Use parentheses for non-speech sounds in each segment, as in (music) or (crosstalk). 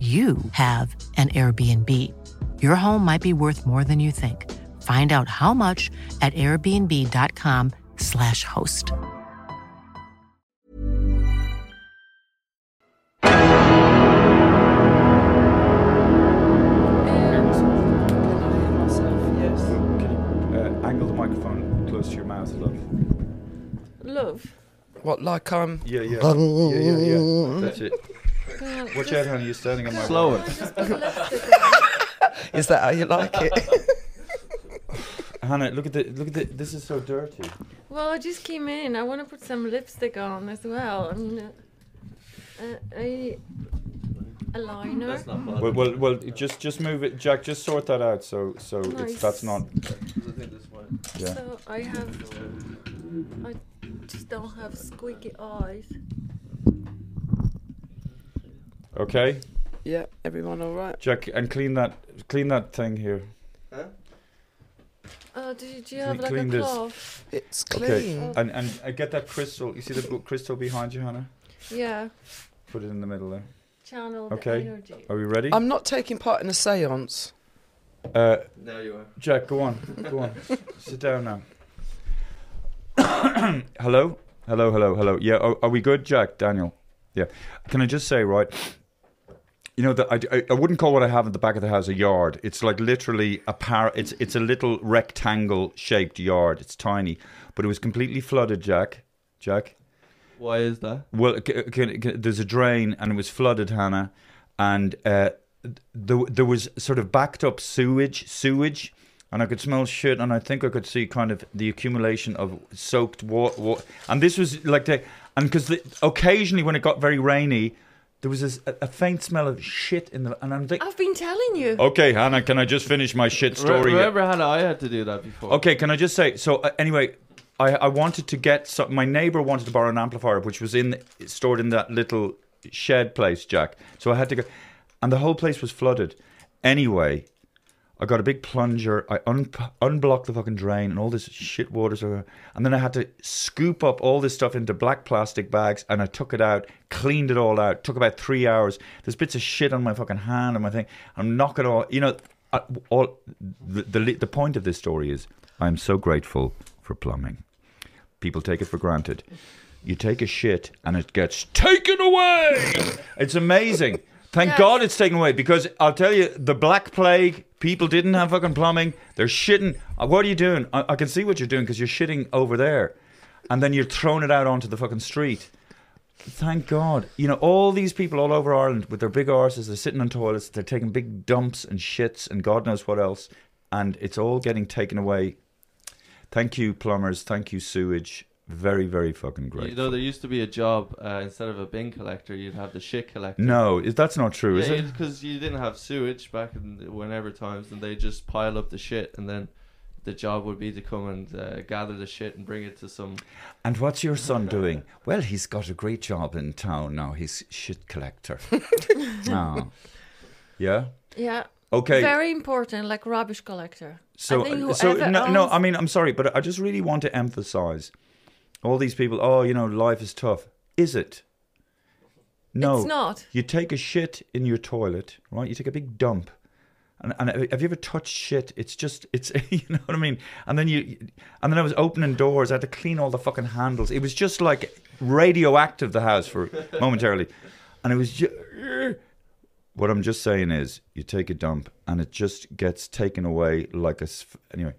you have an Airbnb. Your home might be worth more than you think. Find out how much at airbnb.com/slash host. Uh, angle the microphone close to your mouth, love. Love. What, like um, Yeah, yeah. yeah, yeah, yeah. That's it. God, Watch out, honey. You're standing on my Slower. (laughs) is that how you like it? (laughs) Hannah, look at the look at the. This is so dirty. Well, I just came in. I want to put some lipstick on as well. I mean, uh, uh, a, a liner. That's not bad. Well, well, well. Just just move it, Jack. Just sort that out. So so it's that's not. I think this one. Yeah. So I have. I just don't have squeaky eyes. Okay, yeah, everyone all right? Jack, and clean that clean that thing here. Uh, do, you- do you Clean- have like clean a this. cloth? It's Okay. clean. And and uh, get that crystal. You see the bl- crystal behind you, Hannah? Yeah. Put it in the middle there. Channel the Okay. energy. Are we ready? I'm not taking part in a séance. Uh, Now you are. Jack, go on. Go on. (laughs) Sit down now. (coughs) hello? Hello, hello, hello. Yeah, are, are we good, Jack? Daniel? Yeah. Can I just say, right? You know, that I, I, wouldn't call what I have at the back of the house a yard. It's like literally a par. It's it's a little rectangle shaped yard. It's tiny, but it was completely flooded, Jack. Jack. Why is that? Well, c- c- c- there's a drain and it was flooded, Hannah, and uh, there there was sort of backed up sewage, sewage, and I could smell shit, and I think I could see kind of the accumulation of soaked water. And this was like the and because occasionally when it got very rainy, there was this, a, a faint smell of shit in the and I'm thinking. I've been telling you. Okay, Hannah, can I just finish my shit story? remember, Hannah, I had to do that before. Okay, can I just say so? Uh, anyway, I I wanted to get some. My neighbor wanted to borrow an amplifier, which was in stored in that little shed place, Jack. So I had to go, and the whole place was flooded. Anyway, I got a big plunger. I un- unblocked the fucking drain, and all this shit water's over. And then I had to scoop up all this stuff into black plastic bags, and I took it out, cleaned it all out. Took about three hours. There's bits of shit on my fucking hand and my thing. I'm knocking all. You know, all the, the the point of this story is I'm so grateful for plumbing. People take it for granted. You take a shit and it gets taken away. it's amazing. Thank Yes. God it's taken away because I'll tell you, the Black Plague, people didn't have fucking plumbing. They're shitting. Uh, What are you doing? I, I can see what you're doing because you're shitting over there. And then you're throwing it out onto the fucking street. Thank God. You know, all these people all over Ireland with their big arses, they're sitting on toilets, they're taking big dumps and shits and God knows what else. And it's all getting taken away. Thank you, plumbers. Thank you, sewage. Very, very fucking great. You know, there used to be a job uh, instead of a bin collector, you'd have the shit collector. no, is that's not true, is yeah, it? because you didn't have sewage back in the- whenever times, and they just pile up the shit, and then the job would be to come and uh, gather the shit and bring it to some. And what's your son (laughs) doing? Well, he's got a great job in town now. He's shit collector. no. (laughs) Yeah. Yeah. Okay. Very important, like rubbish collector. So, I think so no, no. I mean, I'm sorry, but I just really want to emphasize all these people. Oh, you know, life is tough. Is it? No, It's not. You take a shit in your toilet, right? You take a big dump, and, and have you ever touched shit? It's just, it's, (laughs) you know what I mean. And then you, and then I was opening doors. I had to clean all the fucking handles. It was just like radioactive the house for momentarily, and it was just. What I'm just saying is, you take a dump and it just gets taken away like a. Anyway,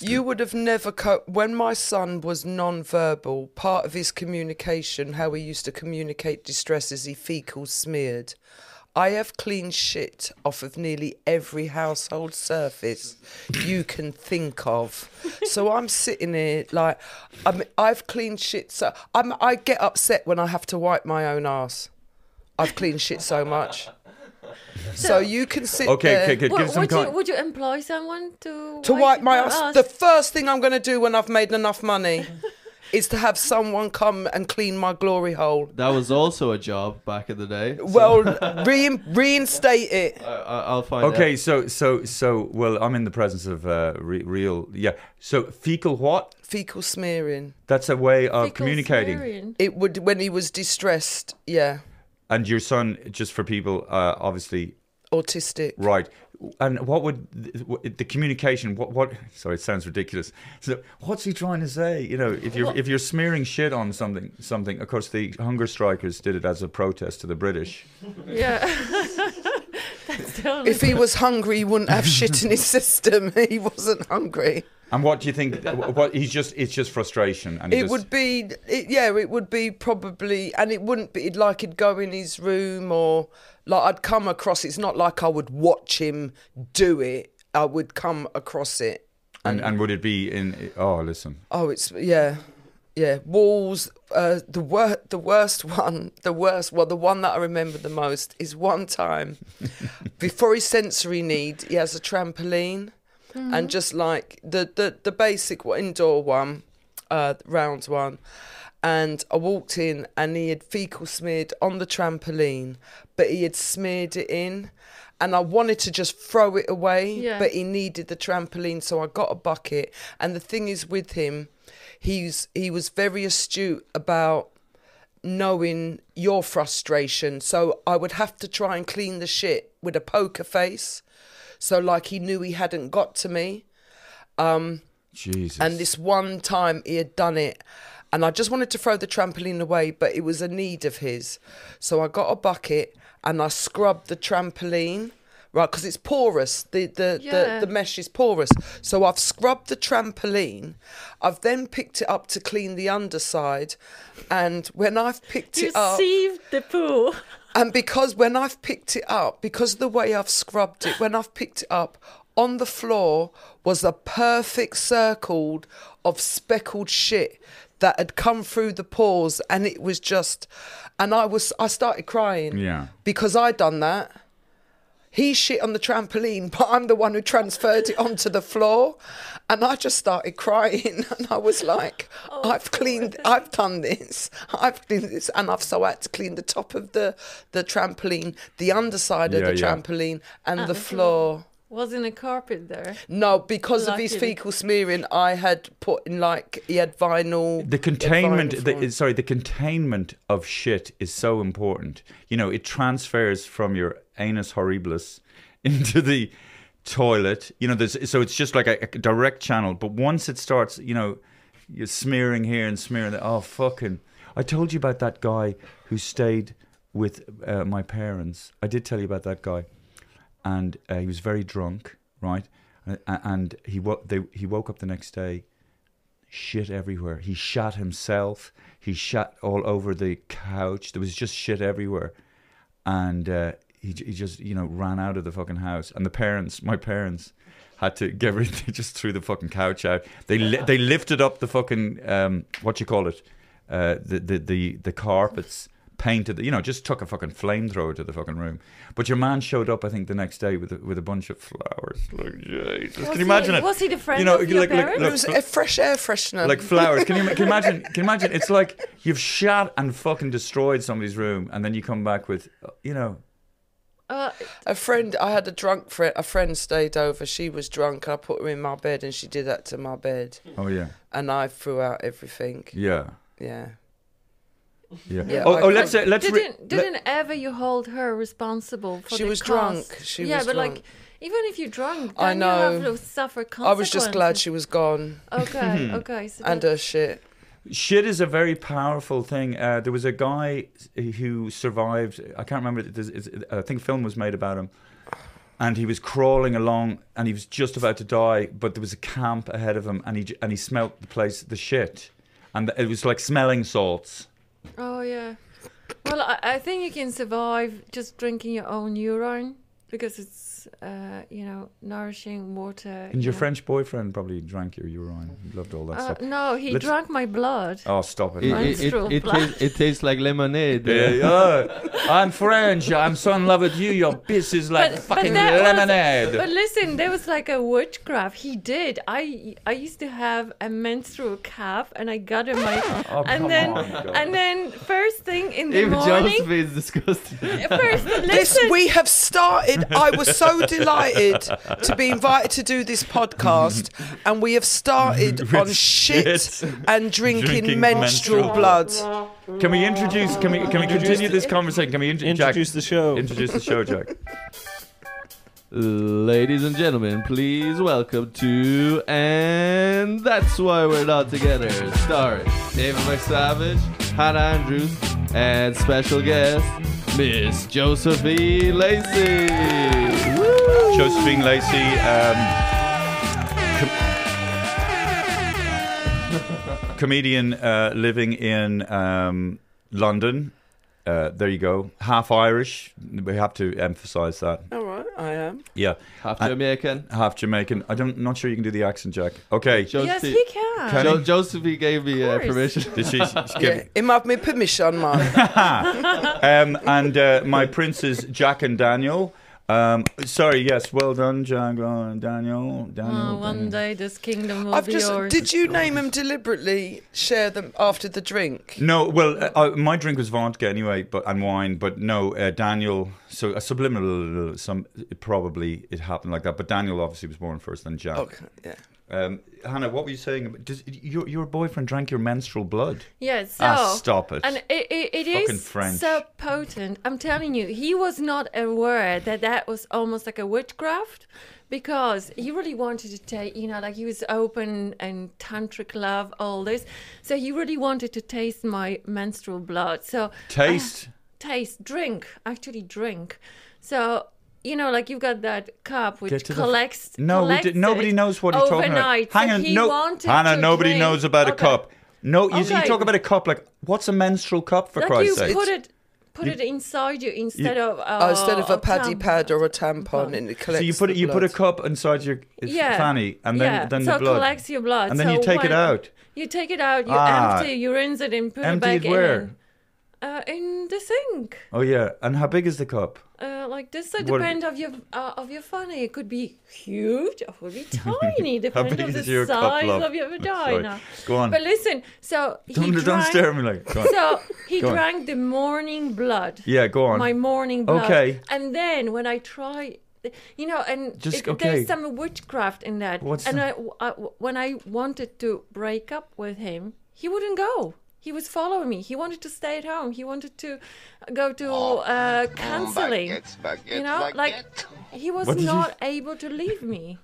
You would have never co- when my son was non-verbal. Part of his communication, how he used to communicate distress, is he fecal smeared. I have cleaned shit off of nearly every household surface you can think of. So I'm sitting here like I'm, I've cleaned shit. So I'm, I get upset when I have to wipe my own ass. I've cleaned shit so much. So you can sit okay, there okay, okay, Would, give some would you kind. would you employ someone to to wipe my ass. The first thing I'm going to do when I've made enough money (laughs) is to have someone come and clean my glory hole. That was also a job back in the day. so Well, (laughs) re- reinstate it. I, I- I'll find Okay, out. so so so well, I'm in the presence of uh, re- real, yeah. So fecal what? Fecal smearing. That's a way of Fecal communicating. smearing. It would when he was distressed. Yeah, And your son, just for people, uh, obviously, autistic. right. And what would the, the communication? What what? Sorry, it sounds ridiculous. So what's he trying to say? You know, if you're if you're smearing shit on something, something. Of course, the hunger strikers did it as a protest to the British. Yeah. (laughs) (laughs) That's If he was hungry, he wouldn't have shit in his (laughs) system. (laughs) He wasn't hungry. And what do you think? Uh, what he's just it's just frustration. And he It just, would be, it, yeah, it would be probably, and it wouldn't be like he'd go in his room or like I'd come across. It's not like I would watch him do it. I would come across it. And and would it be in? Oh, listen. Oh, it's yeah, yeah. Walls. Uh, the wor- the worst (laughs) one, the worst. Well, the one that I remember the most is one time (laughs) before his sensory need, he has a trampoline, and just like the the the basic indoor one, uh, round one. And I walked in, and he had fecal smeared on the trampoline, but he had smeared it in, and I wanted to just throw it away, Yeah. but he needed the trampoline, so I got a bucket. And the thing is with him, he's he was very astute about knowing your frustration. So I would have to try and clean the shit with a poker face. So like he knew he hadn't got to me. Um Jesus. And this one time he had done it, and I just wanted to throw the trampoline away, but it was a need of his. So I got a bucket and I scrubbed the trampoline, right? Because it's porous. The the, Yeah. the the mesh is porous. So I've scrubbed the trampoline. I've then picked it up to clean the underside, and when I've picked you it up. sieved the poo. (laughs) And because when I've picked it up, because of the way I've scrubbed it, when I've picked it up, on the floor was a perfect circle of speckled shit that had come through the pores, and it was just, and I was, I started crying, Yeah. because I'd done that. He shit on the trampoline, but I'm the one who transferred it onto the floor. And I just started crying. (laughs) And I was like, oh, I've cleaned, I've done this. (laughs) I've cleaned this. And I've so I had to clean the top of the, the trampoline, the underside of the yeah. trampoline, and And the the floor. Wasn't a carpet there. No, because of his fecal smearing, I had put in like, he had vinyl. the containment vinyl the, sorry the containment of shit is so important you know it transfers from your anus horribilis (laughs) into the toilet. You know there's so it's just like a, a direct channel. But once it starts you know you're smearing here and smearing there. Oh fucking. I told you about that guy who stayed with uh, my parents. I did tell you about that guy. And uh, he was very drunk right? And, and he wo- they, he woke up the next day shit everywhere. He shat himself. He shat all over the couch. There was just shit everywhere, and uh, he he just you know ran out of the fucking house. And the parents, my parents, had to get (laughs) rid. They just threw the fucking couch out. They li- they lifted up the fucking um, what you call it, uh, the the the the carpets. Painted, you know, just took a fucking flamethrower to the fucking room. But your man showed up, I think, the next day with a, with a bunch of flowers. Like, Jesus. Was Can you he- imagine it? was he the friend you know, of your like, like, parents? it was a fresh air freshener. like flowers. Can you can you imagine? Can you imagine? It's like you've shot and fucking destroyed somebody's room, and then you come back with, you know, Uh, A friend, I had a drunk friend. A friend stayed over. She was drunk. I put her in my bed, and she did that to my bed, Oh yeah, and I threw out everything. yeah, Yeah. yeah. Yeah, oh, oh, let's uh, let's. didn't didn't ever you hold her responsible for She the was cost? drunk. She was drunk. yeah, was but drunk. like even if you're drunk, I then you have know. to suffer I was just glad she was gone Okay, (laughs) okay. So and her shit. Shit is a very powerful thing. Uh, there was a guy who survived. I can't remember. I think a film was made about him, and he was crawling along, and he was just about to die, but there was a camp ahead of him, and he and he smelt the place, the shit, and it was like smelling salts. Oh yeah. Well, I, I think you can survive just drinking your own urine because it's uh, you know nourishing water. And you your know. French boyfriend probably drank your urine. He loved all that Uh, stuff. no, he Let's- drank my blood. Oh, stop it! It, man. it, it, Menstrual it, blood. tastes, it tastes like lemonade. Yeah, (laughs) yeah. I'm French. I'm so in love with you. Your piss is like But- but fucking was- lemonade. But listen, there was like a witchcraft. He did. I I used to have a menstrual cup, and I got in my Oh, and come then on, God. and then first thing in the Even morning. Josephine's disgusting. First, This listen. we have started. I was so delighted to be invited to do this podcast, and we have started (laughs) on shit, shit. and drinking, Drinking menstrual, menstrual blood. Can we introduce? Can we? Can we continue this conversation? Can we int- Introduce Jack, the show. Introduce the show, Jack. (laughs) Ladies and gentlemen, please welcome to And That's Why We're Not Together, starring David McSavage, Hannah Andrews, and special guest, Miss Josephine Lacey. Woo! Josephine Lacey. Um, com- (laughs) comedian uh, living in um, London. Uh, there you go. Half Irish. We have to emphasise that. All right, I am. Yeah. Half I- Jamaican. Half Jamaican. I don't. Not sure you can do the accent, Jack. Okay. Josephine, yes, he can. Can Jo- he? Josephine gave me uh, course. permission. Did she? she (laughs) Yeah, give- him have me permission, man. (laughs) um, and uh, my princes, Jack and Daniel. Um, sorry, yes, well done, Jack and Daniel. Daniel. Oh, one Daniel. day this kingdom will I've be just. yours. Did you name them deliberately? Share them after the drink. No, well, uh, uh, my drink was vodka anyway, but and wine. But no, uh, Daniel. So a subliminal, some probably it happened like that. But Daniel obviously was born first, then Jack. Okay, yeah. Um, Hannah, what were you saying? Does your your boyfriend drank your menstrual blood? Yeah, so ah, stop it. and it, it, it is French. so potent. I'm telling you, he was not aware that that was almost like a witchcraft because he really wanted to take, you know, like he was open and tantric love, all this. So he really wanted to taste my menstrual blood. So Taste. taste, drink, actually drink. So you know, like you've got that cup which Get to the f- collects. no, we collects did, nobody it knows what you're talking about. Hang on, he no, Hannah, nobody drink- knows about a cup. No, you, you talk about a cup. Like, what's a menstrual cup for like Christ's you sake? put it put You- it inside you instead of uh, Oh, instead of a paddy tam- pad or a tampon, and it So you put it, the you put a cup inside your uh, yeah. fanny, and then yeah. then so the blood, collects your blood, and then So you take it out. You take it out, you Ah. empty, you rinse it, and put Empty it it back where? in. Uh, in the sink. Oh yeah, and how big is the cup? Uh, like this, so What- depend of your uh, of your funny. It could be huge, or it could be (laughs) tiny, depending on the cup, size love? of your (laughs) vagina. Go on. But listen, so he Don't, don't drank. stare at me like. On. So he Go on. drank the morning blood. yeah, go on. my morning blood. Okay. And then when I try, you know, and Just- it, okay. there's some witchcraft in that. What's and I, I- when I wanted to break up with him, he wouldn't go. He was following me. He wanted to stay at home. He wanted to go to Oh. uh, counseling. you know, like he was What did you- not able to leave me,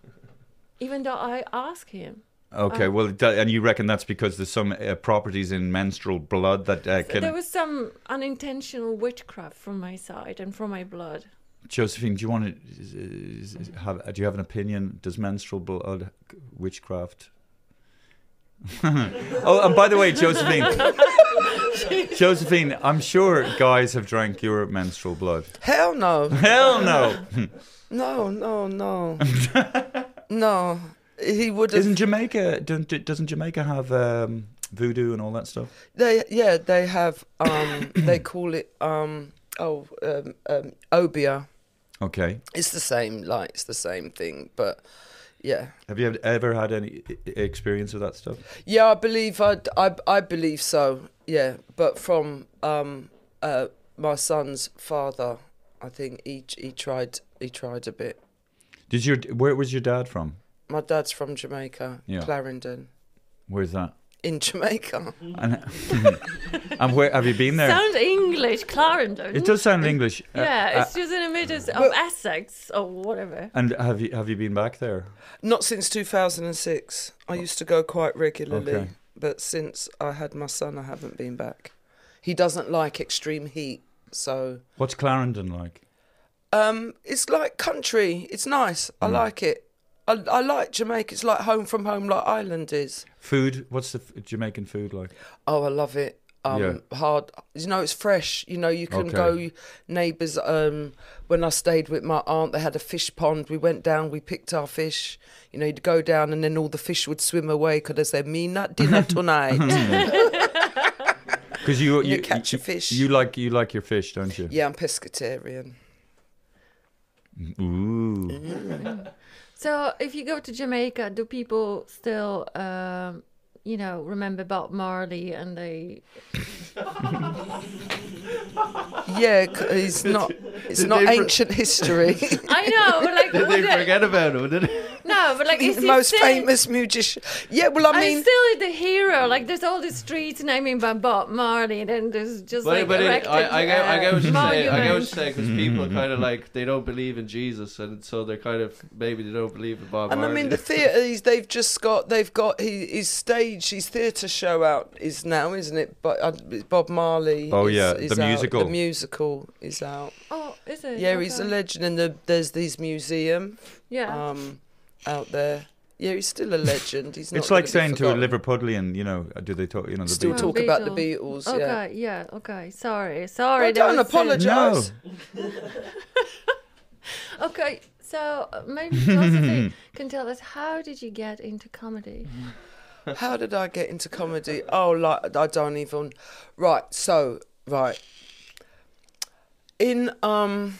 even though I asked him. okay, uh, well, and you reckon that's because there's some uh, properties in menstrual blood that uh, can. There was some unintentional witchcraft from my side and from my blood. Josephine, do you want to have? Do you have an opinion? Does menstrual blood witchcraft? Oh, and by the way, Josephine, Josephine, I'm sure guys have drank your menstrual blood. Hell no. Hell no! No, no, no. no. He would. Isn't Jamaica? Don't, doesn't Jamaica have um, voodoo and all that stuff? They yeah, they have um (coughs) they call it um oh um, um obeah. Okay. It's the same like it's the same thing, but yeah. Have you ever had any experience with that stuff? Yeah, I believe I I I believe so. Yeah, but from um uh my son's father I think he he tried he tried a bit. Did your where was your dad from? My dad's from Jamaica, Yeah. Clarendon, Where's that? In Jamaica. And, (laughs) and where have you been there? Sound English, Clarendon. it does sound English. Uh, Yeah, uh, it's just in the middle of Well- Essex or whatever. and have you have you been back there? Not since 2006. I used to go quite regularly, Okay. but since I had my son, I haven't been back. He doesn't like extreme heat, so What's Clarendon like? um, it's like country. It's nice. I Mm. like it. I, I like Jamaica. It's like home from home, like Ireland is. Food? What's the f- Jamaican food like? Oh, I love it. Um, Yeah. hard. You know, it's fresh. You know, you can Okay. go. Neighbours. Um, when I stayed with my aunt, they had a fish pond. We went down. We picked our fish. You know, you'd go down, and then all the fish would swim away because they said, "Me not dinner (laughs) tonight." (laughs) Because you you, You catch a fish. You like you like your fish, don't you? yeah, I'm pescatarian. Ooh. So, if you go to Jamaica, do people still, um, you know, remember Bob Marley and they? (laughs) Yeah, c- it's not. It's Did not they fr- ancient history. (laughs) I know, but like, (laughs) Did they they- forget about him? Did they? no, but like, is the most still, famous musician. Yeah, well, I I mean, still the hero. Like, there's all the streets naming by Bob Marley, and then there's just But, like but it, erected, I, I get, I get what you're uh, saying. I get what you're saying because people kind of like they don't believe in Jesus, and so they're kind of maybe they don't believe in Bob And I mean, the theatres they've just got they've got his, his stage, his theatre show out is now, isn't it? But uh, Bob Marley. Oh, is, yeah, is the out. musical. The musical is out. Oh, is it? Yeah, he's a legend, and the, there's these museum Yeah. um out there. Yeah, he's still a legend. He's not. It's like saying to a forgotten. Liverpudlian, you know, do they talk? You know, the Still Beatles? talk- talk about the Beatles. Beatles. Yeah. Okay, yeah, okay. Sorry, sorry. I don't was, uh, apologise. (laughs) Okay, so uh, maybe Josephine (laughs) can tell us how did you get into comedy? How did I get into comedy? Oh, like I don't even. Right. So right. In um,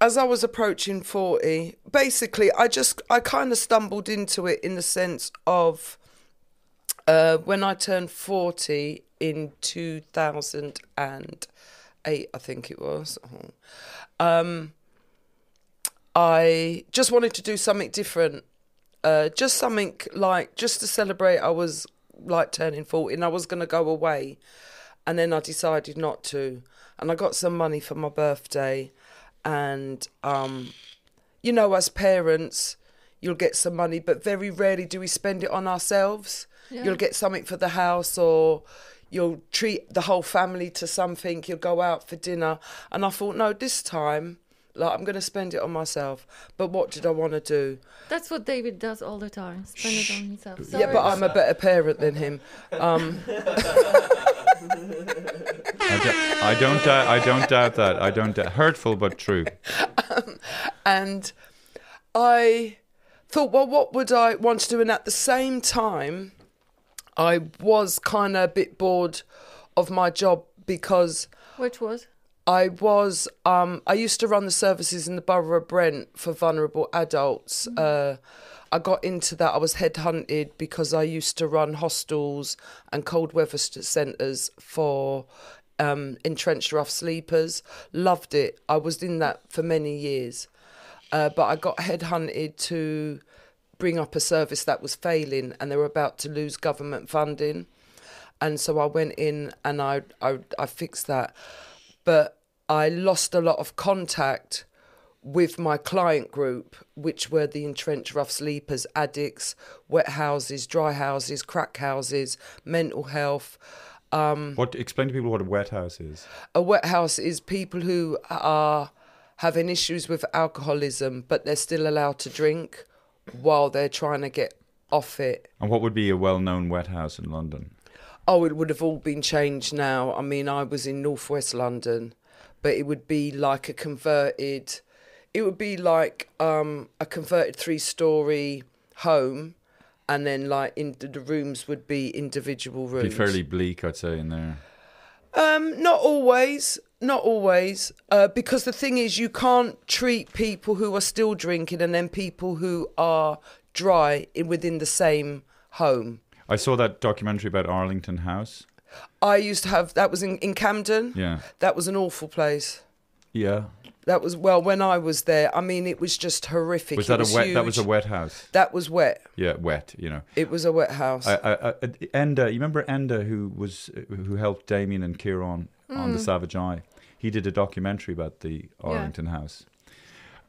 as I was approaching forty, basically, I just I kind of stumbled into it in the sense of uh, when I turned forty in two thousand and eight, I think it was. Um, I just wanted to do something different uh, just something like just to celebrate. I was like turning forty, and I was gonna go away, and then I decided not to, and I got some money for my birthday, and um, you know, as parents, you'll get some money, but very rarely do we spend it on ourselves. Yeah. You'll get something for the house, or you'll treat the whole family to something. You'll go out for dinner, and I thought, no, this time. Like I'm gonna spend it on myself, but what did I want to do? That's what David does all the time. Spend it on himself. Yeah, but I'm a better parent than him. Um, I, do, I don't doubt. I don't doubt that. I don't doubt. Hurtful but true. and I thought, well, what would I want to do? And at the same time, I was kind of a bit bored of my job because Which was? I was um, I used to run the services in the borough of Brent for vulnerable adults. Uh, I got into that. I was headhunted because I used to run hostels and cold weather st- centres for um, entrenched rough sleepers. Loved it. I was in that for many years, uh, but I got headhunted to bring up a service that was failing, and they were about to lose government funding and so I went in and I, I I fixed that, but I lost a lot of contact with my client group, which were the entrenched rough sleepers, addicts, wet houses, dry houses, crack houses, mental health. Um, What? Explain to people what a wet house is. a wet house is people who are having issues with alcoholism, but they're still allowed to drink while they're trying to get off it. And what would be a well-known wet house in London? Oh, it would have all been changed now. I mean, I was in northwest London, but it would be like a converted. It would be like um, a converted three-story home, and then like in the, the rooms would be individual rooms. Be fairly bleak, I'd say, in there. Um, not always, not always, uh, because the thing is, you can't treat people who are still drinking and then people who are dry in, within the same home. I saw that documentary about Arlington House. I used to have that was in, in Camden. Yeah. That was an awful place. Yeah. That was well when I was there. I mean, it was just horrific. Was It that a wet? That was a wet house. That was wet. Yeah, wet. You know. It was a wet house. I, I, I, Enda, you remember Enda, who was who helped Damien and Kieran on the Savage Eye? He did a documentary about the Arlington House,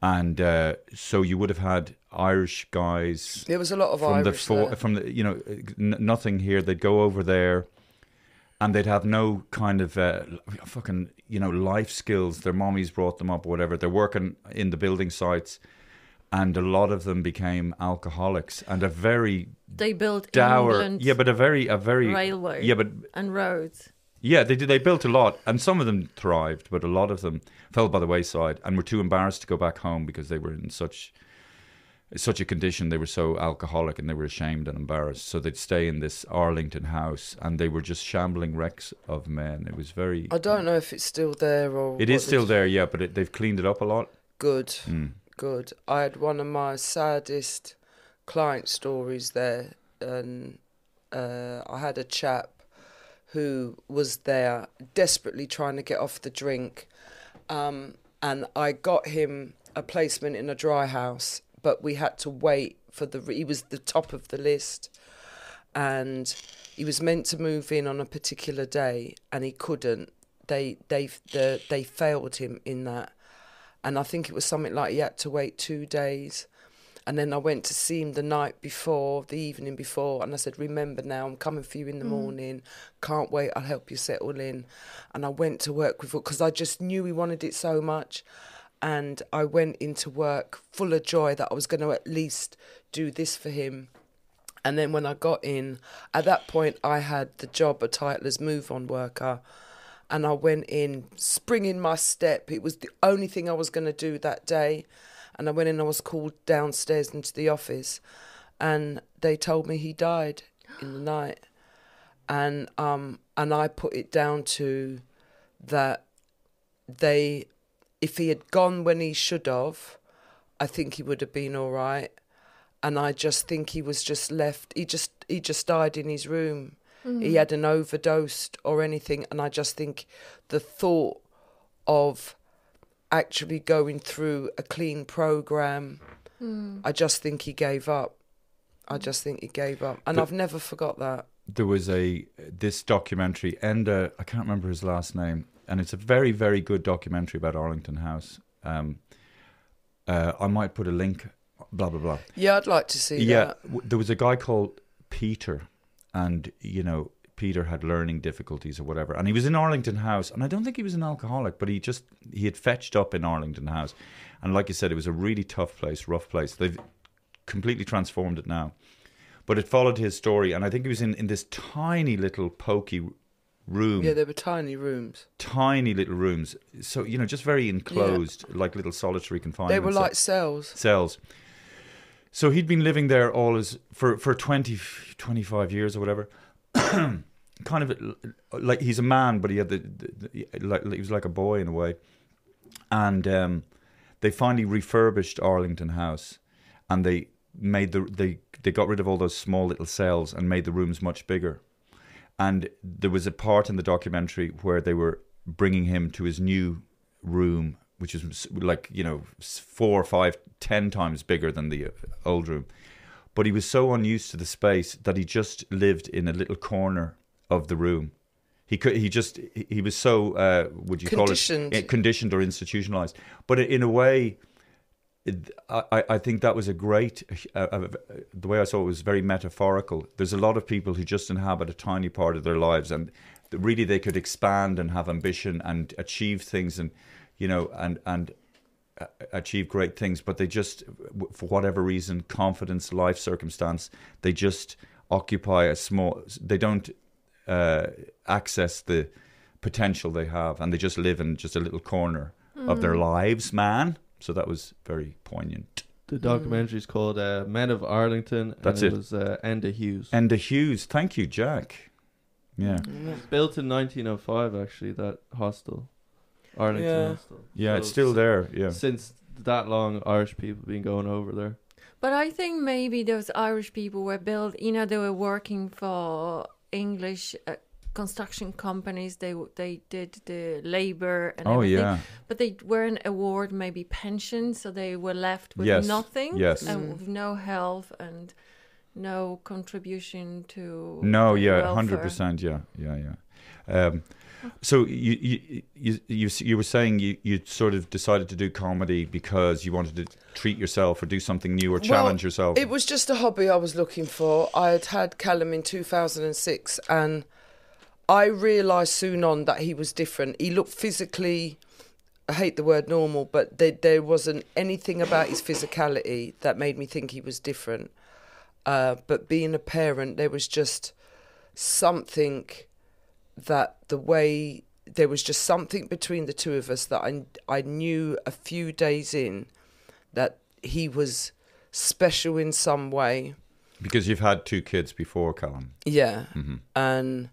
and uh, so you would have had Irish guys there was a lot of from the Irish for, there. from the you know n- nothing here. They'd go over there, and they'd have no kind of uh, fucking you know life skills. Their mommies brought them up, or whatever. They're working in the building sites. And a lot of them became alcoholics, and a very They built dour. England Yeah, but a very, a very railway Yeah, but and roads. yeah, they did. They built a lot, and some of them thrived, but a lot of them fell by the wayside and were too embarrassed to go back home because they were in such such a condition. They were so alcoholic and they were ashamed and embarrassed. So they'd stay in this Arlington house, and they were just shambling wrecks of men. It was very. I don't know if it's still there or. It is still there, yeah, but it, they've cleaned it up a lot. Good, Mm. good. I had one of my saddest client stories there, and uh, I had a chap who was there desperately trying to get off the drink, um, and I got him a placement in a dry house, but we had to wait for the. He was the top of the list, and he was meant to move in on a particular day, and he couldn't. They they the, they failed him in that, and I think it was something like he had to wait two days. And then I went to see him the night before, the evening before, and I said, Remember now, I'm coming for you in the mm. morning. Can't wait, I'll help you settle in. And I went to work with him because I just knew he wanted it so much. And I went into work full of joy that I was going to at least do this for him. And then when I got in, at that point, I had the job, a title as move on worker. And I went in, springing my step. It was the only thing I was going to do that day. And I went in, I was called downstairs into the office. And they told me he died in the night. And, um, and I put it down to that they, if he had gone when he should have, I think he would have been all right and I just think he was just left. He just he just died in his room. He mm-hmm. had an overdose or anything, and I just think the thought of actually going through a clean program, mm. I just think he gave up. I mm. just think he gave up, and But- I've never forgot that. there was a this documentary Enda I can't remember his last name and it's a very very good documentary about Arlington House. Um uh, I might put a link blah blah blah. Yeah, I'd like to see yeah that. w- there was a guy called Peter and you know Peter had learning difficulties or whatever and he was in Arlington House and I don't think he was an alcoholic but he just he had fetched up in Arlington House. And like you said it was a really tough place rough place. They've completely transformed it now. But it followed his story and I think he was in, in this tiny little pokey room. Yeah, there were tiny rooms. tiny little rooms. So you know just very enclosed like little solitary confinement They were like cells. cells. So he'd been living there all his for for 20 25 years or whatever. (clears throat) Kind of like he's a man but he had the, the, the like he was like a boy in a way. And um they finally refurbished Arlington House and they made the they they got rid of all those small little cells and made the rooms much bigger and there was a part in the documentary where they were bringing him to his new room which is like you know four or five ten times bigger than the uh, old room. But he was so unused to the space that he just lived in a little corner of the room. He could he just he- was so uh, would you call it? Eh, conditioned or institutionalized. But in a way I, I think that was a great uh, uh, the way I saw it was very metaphorical. There's a lot of people who just inhabit a tiny part of their lives, and really they could expand and have ambition and achieve things, and you know, and and uh, achieve great things, but they just, for whatever reason, confidence, life circumstance, they just occupy a small. They don't uh, access the potential they have, and they just live in just a little corner of their lives, man. So that was very poignant. The documentary is called uh, Men of Arlington. And That's it. it. was uh, Enda Hughes. Enda Hughes, thank you, Jack. Yeah, Built in 1905, actually, that hostel. Arlington Yeah. Hostel. yeah, it's still there. Yeah, Since that long, Irish people been going over there. But I think maybe those Irish people were built, you know, they were working for English uh, construction companies they they did the labor and Oh, everything, yeah. but they weren't award maybe pension, so they were left with Yes, nothing. yes. and with no health and no contribution to. No, yeah, welfare. hundred percent, yeah, yeah, yeah. Um, so you you, you you you were saying you you sort of decided to do comedy because you wanted to treat yourself or do something new or challenge Well, yourself. It was just a hobby I was looking for. I had had Callum in 2006 and I realised soon on that he was different. He looked physically, I hate the word normal, but there, there wasn't anything about his physicality that made me think he was different. Uh, but being a parent, there was just something that the way there was just something between the two of us that I, I knew a few days in that he was special in some way. because you've had two kids before, Callum. Yeah. Mm-hmm. And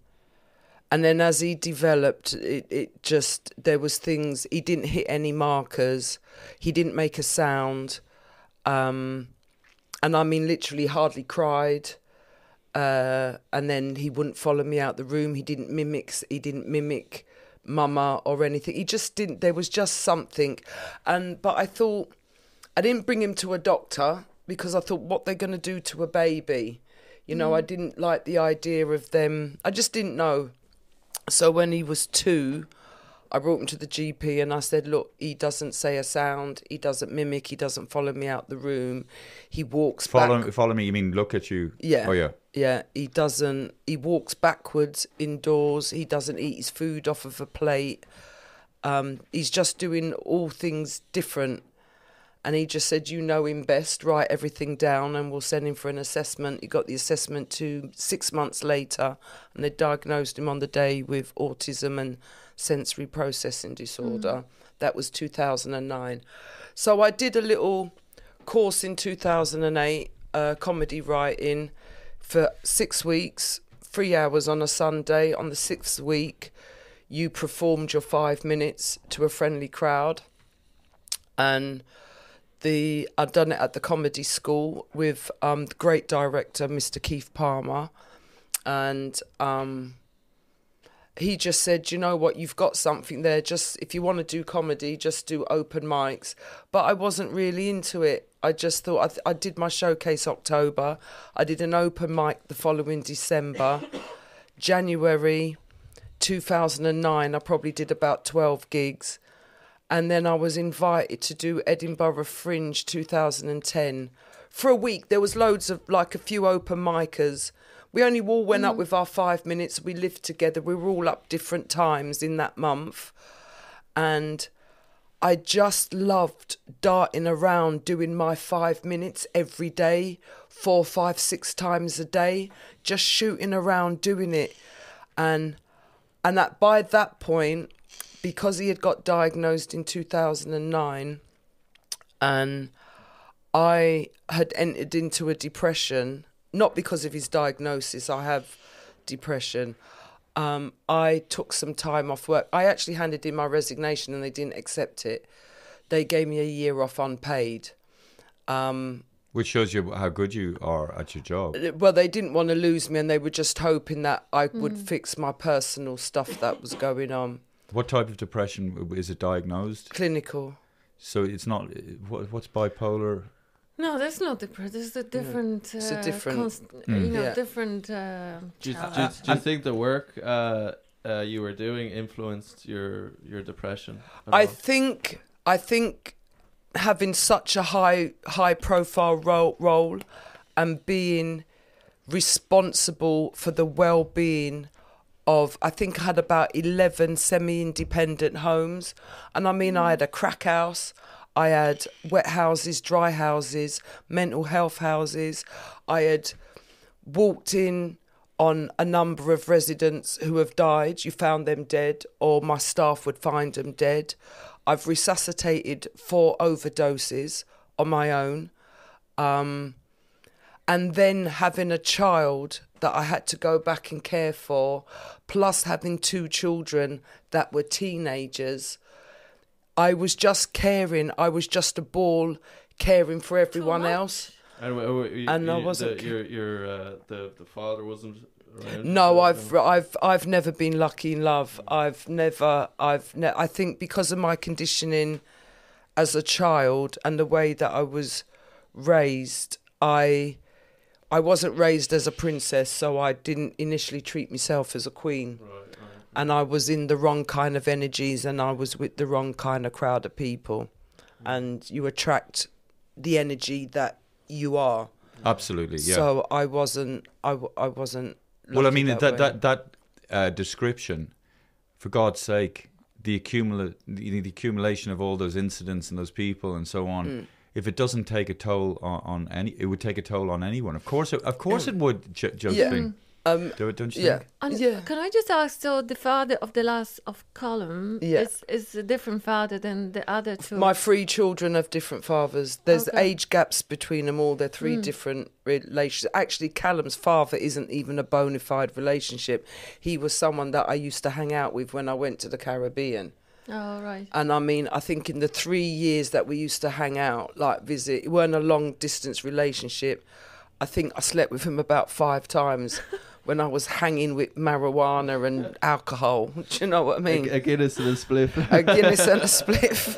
and then as he developed it, it just there was things he didn't hit any markers. He didn't make a sound. Um and I mean literally hardly cried. Uh, and then he wouldn't follow me out the room. He didn't mimic. He didn't mimic mama or anything. He just didn't. There was just something, and but I thought I didn't bring him to a doctor because I thought what they're going to do to a baby. You know, I didn't like the idea of them. I just didn't know. So when he was two, I brought him to the GP and I said, Look, he doesn't say a sound, he doesn't mimic, he doesn't follow me out the room, he walks Follow back. follow me. You mean look at you? Yeah. Oh yeah. Yeah, he doesn't. He walks backwards indoors. He doesn't eat his food off of a plate. Um, he's just doing all things different. And he just said, "You know him best. Write everything down, and we'll send him for an assessment." He got the assessment two six months later, and they diagnosed him on the day with autism and sensory processing disorder. That was 2009. So I did a little course in 2008, uh, comedy writing, for six weeks, three hours on a Sunday. On the sixth week, you performed your five minutes to a friendly crowd, and the I'd done it at the comedy school with um, the great director, Mr. Keith Palmer, and um, he just said, you know what, you've got something there. Just if you want to do comedy, just do open mics. But I wasn't really into it. I just thought I, th- I did my showcase October. I did an open mic the following December, (coughs) January 2009. I probably did about 12 gigs. And then I was invited to do Edinburgh Fringe 2010. For a week, there was loads of, like a few open micers. We only all went up mm. with our five minutes. We lived together. We were all up different times in that month. And I just loved darting around doing my five minutes every day, four, five, six times a day, just shooting around doing it. And and that by that point, because he had got diagnosed in 2009 and I had entered into a depression, not because of his diagnosis, I have depression. Um, I took some time off work. I actually handed in my resignation and they didn't accept it. They gave me a year off unpaid. Um, Which shows you how good you are at your job. well, they didn't want to lose me and they were just hoping that I would fix my personal stuff that was going on. What type of depression is it diagnosed? Clinical. So it's not what, what's bipolar. No, that's not depressed. This is a different. It's a uh, different- const- Mm. You know, Yeah. different. Uh, Do you, do, do you think the work uh, uh, you were doing influenced your your depression? I all? think I think having such a high high profile role role and being responsible for the well being of I think I had about eleven semi independent homes. And I mean I had a crack house, I had wet houses, dry houses, mental health houses, I had walked in on a number of residents who have died. You found them dead, or my staff would find them dead. I've resuscitated four overdoses on my own. Um, and then having a child that I had to go back and care for, plus having two children that were teenagers. I was just caring. I was just a ball caring for everyone much. else. And, w- w- you- And I wasn't the, your your uh, the the father wasn't No, I've I've I've never been lucky in love. I've never I've ne- I think because of my conditioning as a child and the way that I was raised, I I wasn't raised as a princess, so I didn't initially treat myself as a queen. And I was in the wrong kind of energies and I was with the wrong kind of crowd of people. And you attract the energy that you are. Absolutely, yeah. So I wasn't I, w- I wasn't well, I mean that way. that that uh, description, for God's sake, the accumula- the, the accumulation of all those incidents and those people and so on. Mm. If it doesn't take a toll on, on any, it would take a toll on anyone. Of course, it, of course, it would, jo- Josephine. um Do it, don't you yeah think? And yeah Can I just ask? So the father of the last of Callum Yeah. is is a different father than the other two. My three children have different fathers. There's Okay. age gaps between them all. They're three different relations. Actually, Callum's father isn't even a bona fide relationship. He was someone that I used to hang out with when I went to the Caribbean. Oh right. And I mean, I think in the three years that we used to hang out, like visit, it weren't a long distance relationship. I think I slept with him about five times (laughs) when I was hanging with marijuana and alcohol. (laughs) Do you know what I mean? A, a Guinness and a spliff. a Guinness and a (laughs) spliff.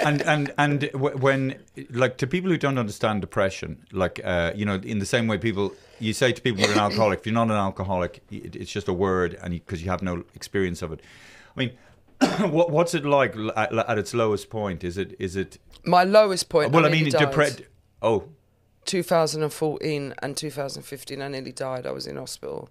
And and and when like to people who don't understand depression, like uh, you know, in the same way people you say to people you're an alcoholic. If you're not an alcoholic, it, it's just a word, and because you, have no experience of it. I mean, (clears throat) what what's it like at, at its lowest point? Is it is it? My lowest point. well, I nearly mean, depressed. Oh, 2014 and 2015, I nearly died. I was in hospital.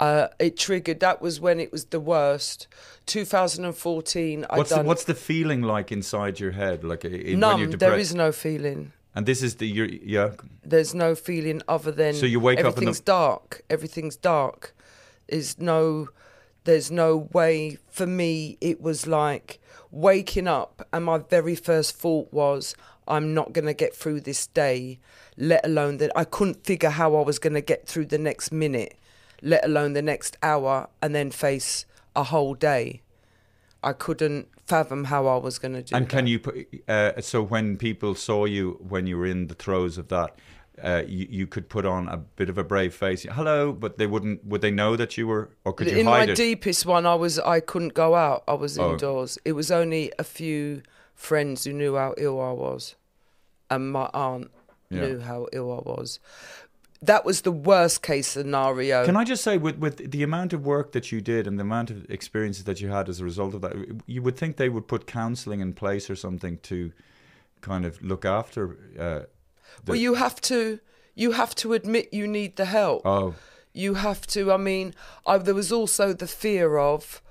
Uh, it triggered. That was when it was the worst. 2014. I what's the, what's the feeling like inside your head? Like in, when you're numb. depressed? There is no feeling. and this is the you're, yeah. There's no feeling other than So you wake up in the- everything's dark. Everything's dark. There's no. There's no way for me. It was like waking up, and my very first thought was, "I'm not gonna get through this day." Let alone that I couldn't figure how I was gonna get through the next minute, let alone the next hour, and then face a whole day. I couldn't fathom how I was gonna do. And can that. you put uh, so when people saw you when you were in the throes of that, uh, you, you could put on a bit of a brave face, hello, but they wouldn't. Would they know that you were, or could you in my hide it? My deepest one, I was I couldn't go out. I was Oh. indoors. It was only a few friends who knew how ill I was, and my aunt Yeah. knew how ill I was. That was the worst case scenario. Can I just say, with with the amount of work that you did and the amount of experiences that you had as a result of that, you would think they would put counselling in place or something to kind of look after. Uh, the, well, you have to you have to admit you need the help. oh, You have to. I mean, I, there was also the fear of,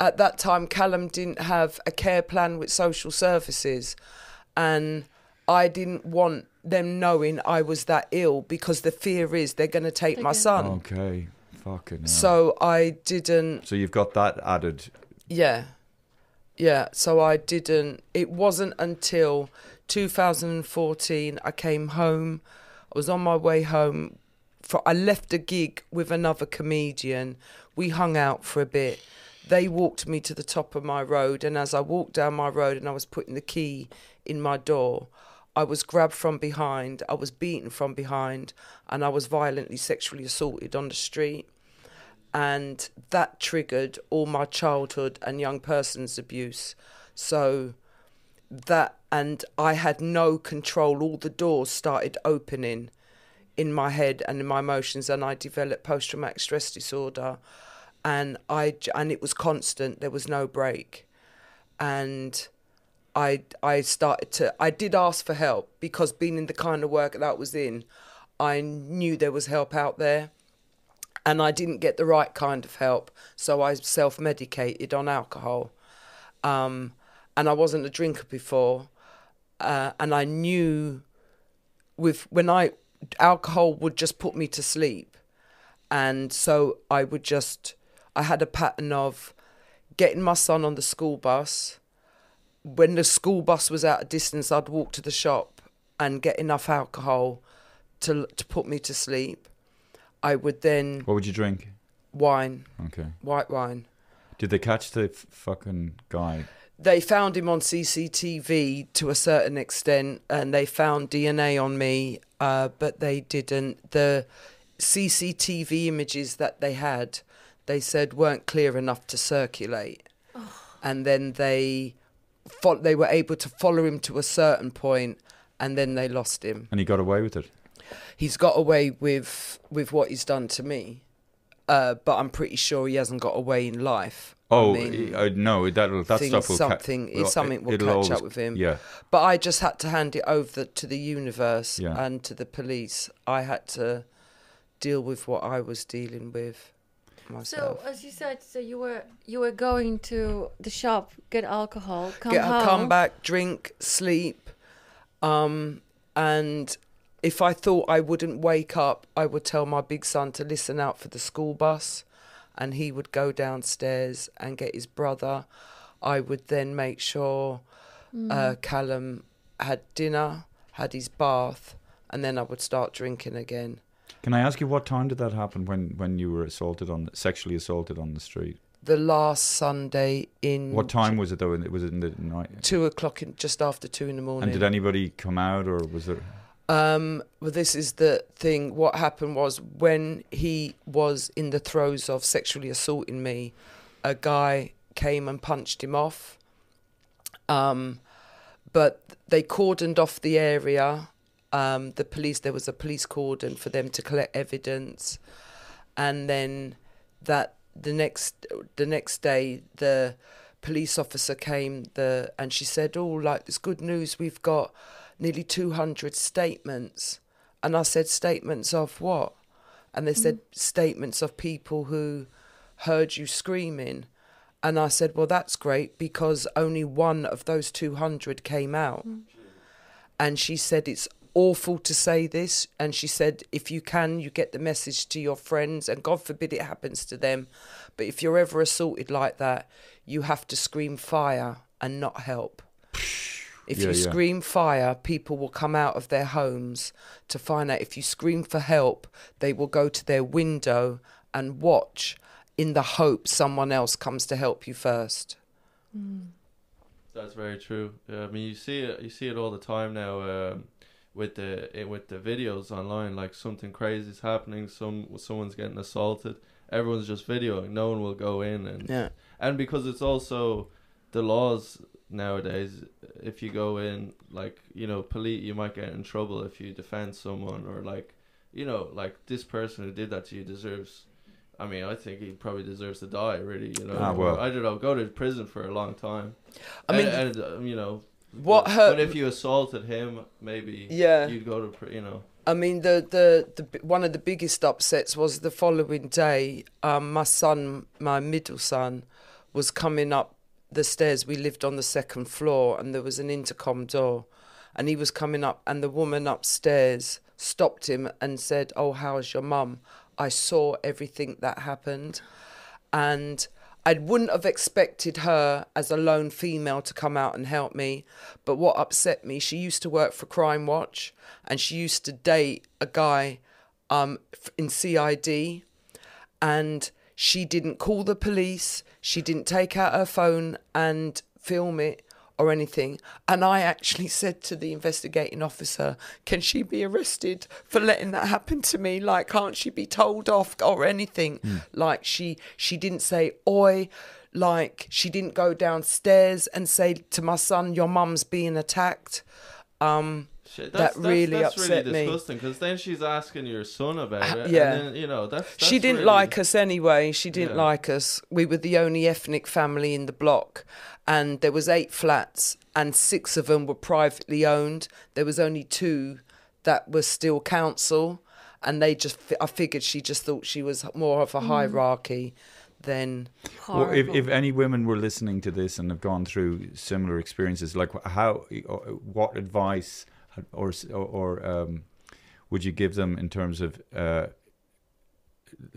at that time, Callum didn't have a care plan with social services, and I didn't want them knowing I was that ill because the fear is they're going to take my son. okay, fucking. hell. So I didn't. so you've got that added. Yeah. Yeah, so I didn't. It wasn't until 2014 I came home. I was on my way home. For I left a gig with another comedian. We hung out for a bit. They walked me to the top of my road, and as I walked down my road and I was putting the key in my door, I was grabbed from behind. I was beaten from behind, and I was violently sexually assaulted on the street and that triggered all my childhood and young person's abuse. So that and I had no control. All the doors started opening in my head and in my emotions, and I developed post traumatic stress disorder. And I and it was constant. There was no break, and I I started to I did ask for help because being in the kind of work that I was in, I knew there was help out there and I didn't get the right kind of help, so I self medicated on alcohol. Um, and I wasn't a drinker before, uh, and I knew with when I alcohol would just put me to sleep, and so I would just I had a pattern of getting my son on the school bus. When the school bus was out of distance, I'd walk to the shop and get enough alcohol to to put me to sleep. I would then What would you drink? wine, Okay. white wine. Did they catch the f- fucking guy? They found him on CCTV to a certain extent, and they found DNA on me, uh, but they didn't. The CCTV images that they had, they said weren't clear enough to circulate, oh. and then they fo- they were able to follow him to a certain point, and then they lost him. And he got away with it. He's got away with with what he's done to me, uh, but I'm pretty sure he hasn't got away in life. I Oh mean, uh, no, that that stuff will ca- something- well, something will catch always- up with him. Yeah, But I just had to hand it over to the universe Yeah. and to the police. I had to deal with what I was dealing with So as you said, so you were you were going to the shop, get alcohol, come Get home. come back, drink, sleep, um, and if I thought I wouldn't wake up, I would tell my big son to listen out for the school bus, and he would go downstairs and get his brother. I would then make sure uh, Callum had dinner, had his bath, and then I would start drinking again. Can I ask you what time did that happen when when you were assaulted on sexually assaulted on the street? The last Sunday in What time was it though? Was It in the night. two o'clock, in, just after two in the morning. And did anybody come out or was there? Um, well, this is the thing. What happened was when he was in the throes of sexually assaulting me, a guy came and punched him off. Um, but they cordoned off the area. Um, the police, there was a police cordon for them to collect evidence, and then that the next the next day the police officer came the and she said, "Oh, like it's good news. We've got nearly two hundred statements." And I said, "Statements of what?" And they said, "Statements of people who heard you screaming." And I said, "Well, that's great because only one of those two hundred came out." And she said, It's awful to say this. And she said, If you can, you get the message to your friends, and God forbid it happens to them. But if you're ever assaulted like that, you have to scream fire and not help. If Yeah, you yeah. scream fire, people will come out of their homes to find out. If you scream for help, they will go to their window and watch in the hope someone else comes to help you first. That's very true. Yeah, I mean, you see it. You see it all the time now. Um, with the eh, with the videos online, like something crazy is happening. Some someone's getting assaulted. Everyone's just videoing. No one will go in and Yeah. and because it's also the laws nowadays. If you go in, like you know, police, you might get in trouble if you defend someone or like, you know, like this person who did that to you deserves. I mean, I think he probably deserves to die. Really, you know. Ah, well. I don't know. Go to prison for a long time. I mean, and, and um, you know, what but, hurt- But if you assaulted him, maybe Yeah. you'd go to you know. I mean, the, the, the one of the biggest upsets was the following day. Um, my son, my middle son, was coming up the stairs. We lived on the second floor, and there was an intercom door, and he was coming up, and the woman upstairs stopped him and said, "Oh, how's your mum?" I saw everything that happened, and I wouldn't have expected her as a lone female to come out and help me. But what upset me, she used to work for Crime Watch and she used to date a guy um, in CID and she didn't call the police, she didn't take out her phone and film it or anything. And I actually said to the investigating officer, Can she be arrested for letting that happen to me? Like, can't she be told off or anything? Like, she she didn't say, Oi. Like, she didn't go downstairs and say to my son, Your mum's being attacked. Um, Shit, That that's, that's, really that's upset really me. disgusting because then she's asking your son about it. yeah. and then, you know that's, that's she didn't really- like us anyway. She didn't Yeah. like us. We were the only ethnic family in the block, and there was eight flats, and six of them were privately owned. There was only two that were still council, and they just. I figured she just thought she was more of a hierarchy than. Well, if, if any women were listening to this and have gone through similar experiences, like how, what advice or or, or um, would you give them in terms of, uh,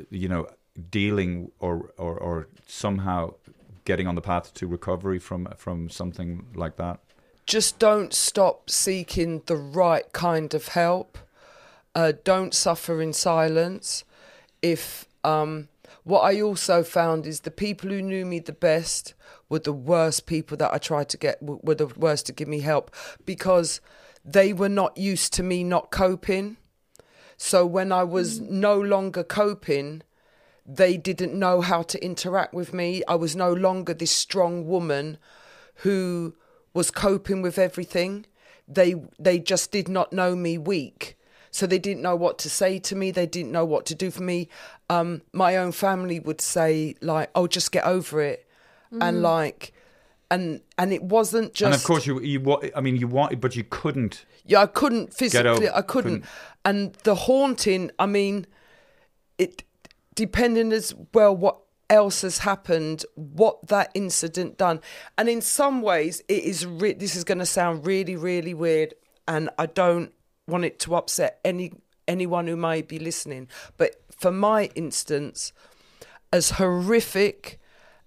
you know, dealing or, or or somehow getting on the path to recovery from from something like that? just don't stop seeking the right kind of help. Uh, don't suffer in silence. If um, what I also found is the people who knew me the best were the worst people that I tried to get were the worst to give me help because they were not used to me not coping. So when I was no longer coping, they didn't know how to interact with me. I was no longer this strong woman who was coping with everything. They they just did not know me weak. So they didn't know what to say to me. They didn't know what to do for me. Um, my own family would say like, "Oh, just get over it," and like, and and it wasn't just. and of course, you you wa- I mean, you want, but you couldn't. Yeah, I couldn't physically. over- I couldn't. couldn't. And the haunting. I mean, it depending as well what else has happened, what that incident done, and in some ways, it is. Re- this is going to sound really, really weird, and I don't want it to upset any anyone who may be listening. But for my instance, as horrific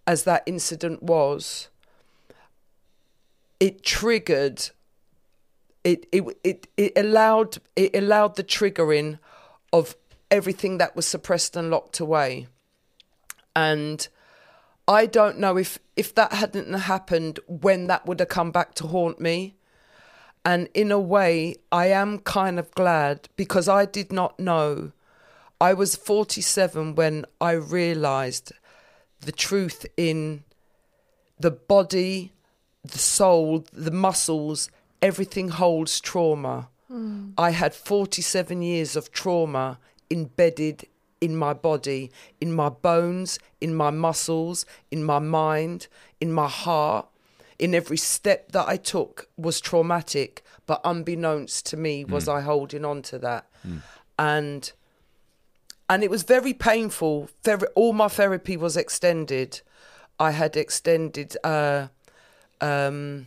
as that incident was, it triggered it it it, it allowed it allowed the triggering of everything that was suppressed and locked away. And i don't know if if that hadn't happened when that would have come back to haunt me. And in a way i am kind of glad because i did not know. I was 47 when i realized the truth in the body, the soul, the muscles, everything holds trauma. Mm. I had 47 years of trauma embedded in my body, in my bones, in my muscles, in my mind, in my heart. In every step that I took was traumatic, but unbeknownst to me was I holding on to that. And and it was very painful. All my therapy was extended. I had extended uh, um,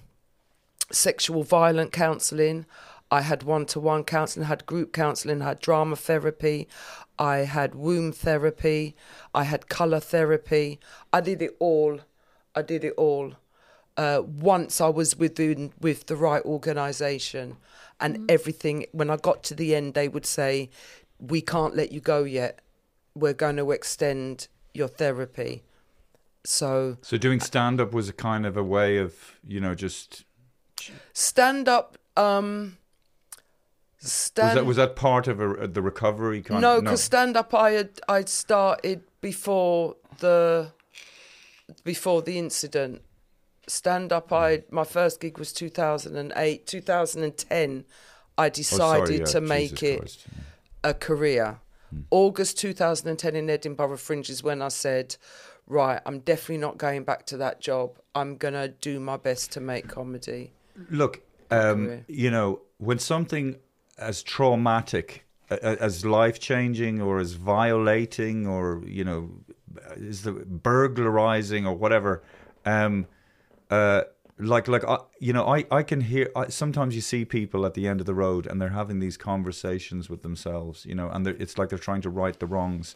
sexual violent counselling. I had one to one counselling, had group counselling, had drama therapy, I had womb therapy, I had colour therapy. I did it all. I did it all. Uh, once I was within with the right organisation, and everything. When I got to the end, they would say, "We can't let you go yet. We're going to extend your therapy." So So doing stand up was a kind of a way of, you know, just stand up. Um, was that was that part of a, the recovery kind no, because stand up, I had I'd started before the before the incident. Stand up, I my first gig was two thousand and eight, two thousand and ten. I Oh, decided sorry, yeah, to make Jesus it Christ. a career. August 2010 in Edinburgh Fringe is when I said, right, I'm definitely not going back to that job. I'm going to do my best to make comedy. Look, um, you know, when something as traumatic, as life changing, or as violating, or you know, is the burglarizing or whatever, um, uh, like like I, you know, I I can hear. I, sometimes you see people at the end of the road and they're having these conversations with themselves, you know, and it's like they're trying to right the wrongs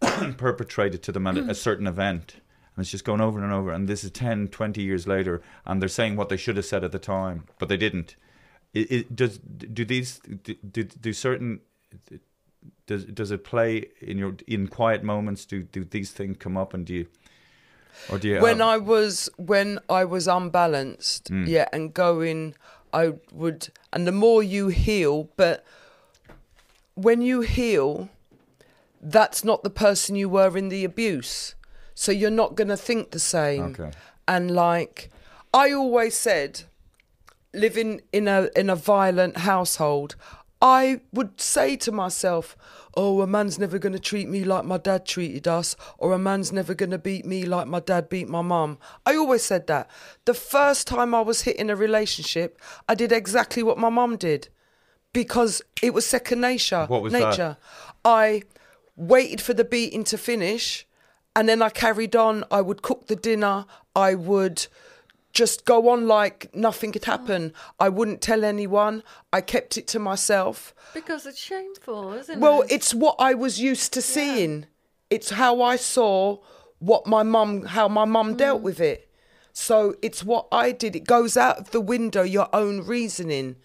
(clears throat) perpetrated to them at a certain event. And it's just going over and over. And this is 10, 20 years later, and they're saying what they should have said at the time, but they didn't. It, it, does do these do, do, do certain does does it play in your in quiet moments? Do do these things come up and do you or do you when have- I was when I was unbalanced, Mm. yeah, and going, I would, and the more you heal, but when you heal, that's not the person you were in the abuse, so you're not gonna think the same. Okay. And like, I always said, living in a in a violent household, I would say to myself, "Oh, a man's never going to treat me like my dad treated us, or a man's never going to beat me like my dad beat my mum." I always said that. The first time I was hit in a relationship, I did exactly what my mum did, because it was second nature. What was that? nature. I waited for the beating to finish, and then I carried on. I would cook the dinner. I would just go on like nothing had happened. I wouldn't tell anyone. I kept it to myself. Because it's shameful, isn't Well, it? Well, it's what I was used to seeing. It's how I saw what my mum, how my mum mm. dealt with it. So it's what I did. It goes out of the window your own reasoning.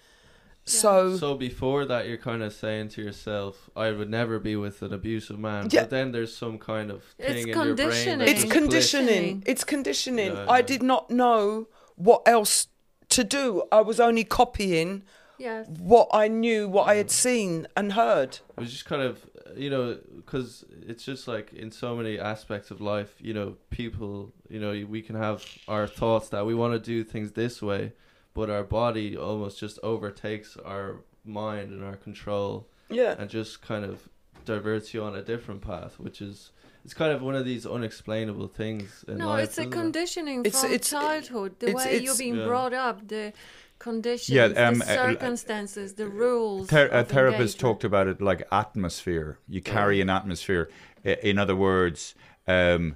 So, So before that, you're kind of saying to yourself, "I would never be with an abusive man." Yeah. But then there's some kind of It's thing in your brain. that conditioning. it's conditioning. Conditioning. It's conditioning. Yeah, I yeah. did not know what else to do. I was only copying Yes. what I knew, what I had seen and heard. It was just kind of, you know, because it's just like in so many aspects of life, you know, people, you know, we can have our thoughts that we want to do things this way, but our body almost just overtakes our mind and our control Yeah. and just kind of diverts you on a different path, which is, it's kind of one of these unexplainable things in No, life. it's a isn't it? conditioning It's- from it's- childhood. The it's- way you're it's- being Yeah. brought up, the conditions, Yeah, um, the uh, circumstances, the rules. Ther- a therapist engagement. talked about it like atmosphere. You carry an atmosphere. In other words, um,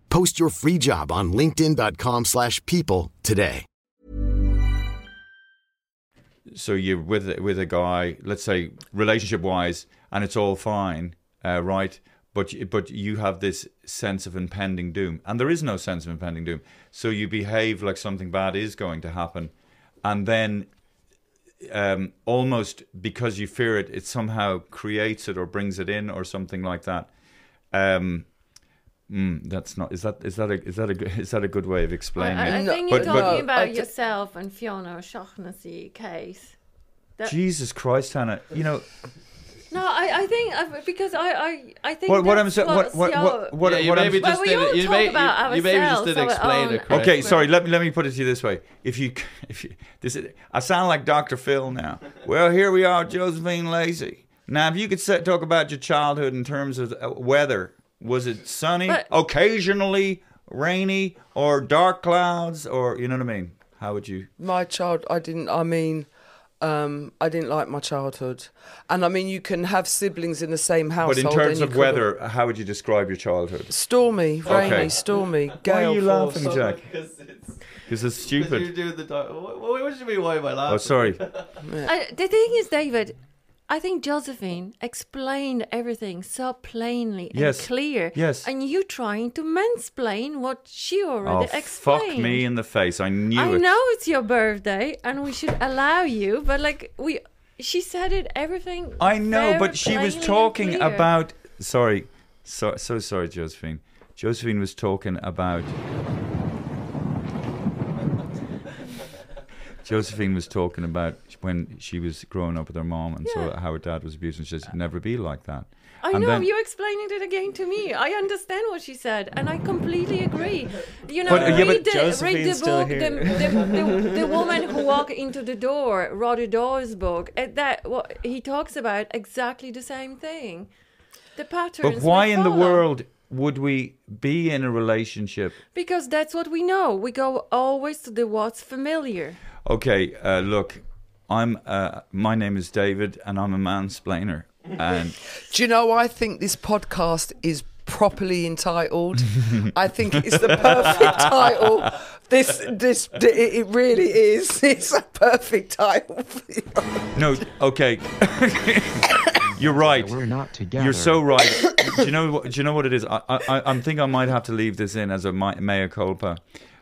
Post your free job on linkedin.com/people slash people today. so you're with with a guy, let's say relationship wise, and it's all fine, uh, right? But but you have this sense of impending doom, and there is no sense of impending doom. So you behave like something bad is going to happen, and then um, almost because you fear it, it somehow creates it or brings it in or something like that. Um, mm, that's not. Is that is that a is that a good- (laughs) is that a good way of explaining I, I it? No, think but- you're but- talking No, about I yourself and Fiona O'Shaughnessy case. That- Jesus Christ, Hannah! You know No, I, I think because I, I, I think what what I'm saying. What what what what, yeah, you what I'm maybe Well, just we did all it. You, may, about you, you maybe just didn't explain it correctly. Okay, sorry. Let me let me put it to you this way. If you if you this is, I sound like Dr. Phil now. Well, here we are, Josephine Lacey. Now, if you could set, talk about your childhood in terms of uh, weather, was it sunny, But- occasionally rainy, or dark clouds, or you know what I mean? How would you? My child, I didn't. I mean, um, I didn't like my childhood, and I mean, you can have siblings in the same household. But in terms of weather, how would you describe your childhood? stormy, rainy, Okay. stormy, Why are gale you force. laughing, Jack? Because it's Because it's because you're stupid. doing the. Di- what, what, what do you mean? Why am I laughing? Oh, sorry. I, the thing is, David, I think Josephine explained everything so plainly and Yes. clear. Yes. And you trying to mansplain what she already explained. Oh, already fuck me in the face! I knew I it. know it's your birthday and we should allow you, but like we, she said it everything. I know, but she was talking about. Sorry, so so sorry, Josephine. Josephine was talking about. Josephine was talking about when she was growing up with her mom and so Yeah. how her dad was abused and she says, never be like that. I And know then- you explaining it again to me. I understand what she said, and I completely agree. You know, But, uh, yeah, read, but the, read Josephine's the still book, here. the, the, the, the woman who walked into the door, Roddy Doyle's book. uh, That what he talks about exactly the same thing. The patterns. But why in the world would we be in a relationship? Because that's what we know. We go always to the what's familiar. Okay, uh, look, I'm. Uh, my name is David, and I'm a mansplainer. And (laughs) Do you know? I think this podcast is properly entitled. I think it's the perfect (laughs) title. This, this, it, it really is. (laughs) It's a perfect title. no, okay, you're right. We're not together. You're so right. do you know? What, do you know what it is? I, I, I think I might have to leave this in as a mi- mea culpa,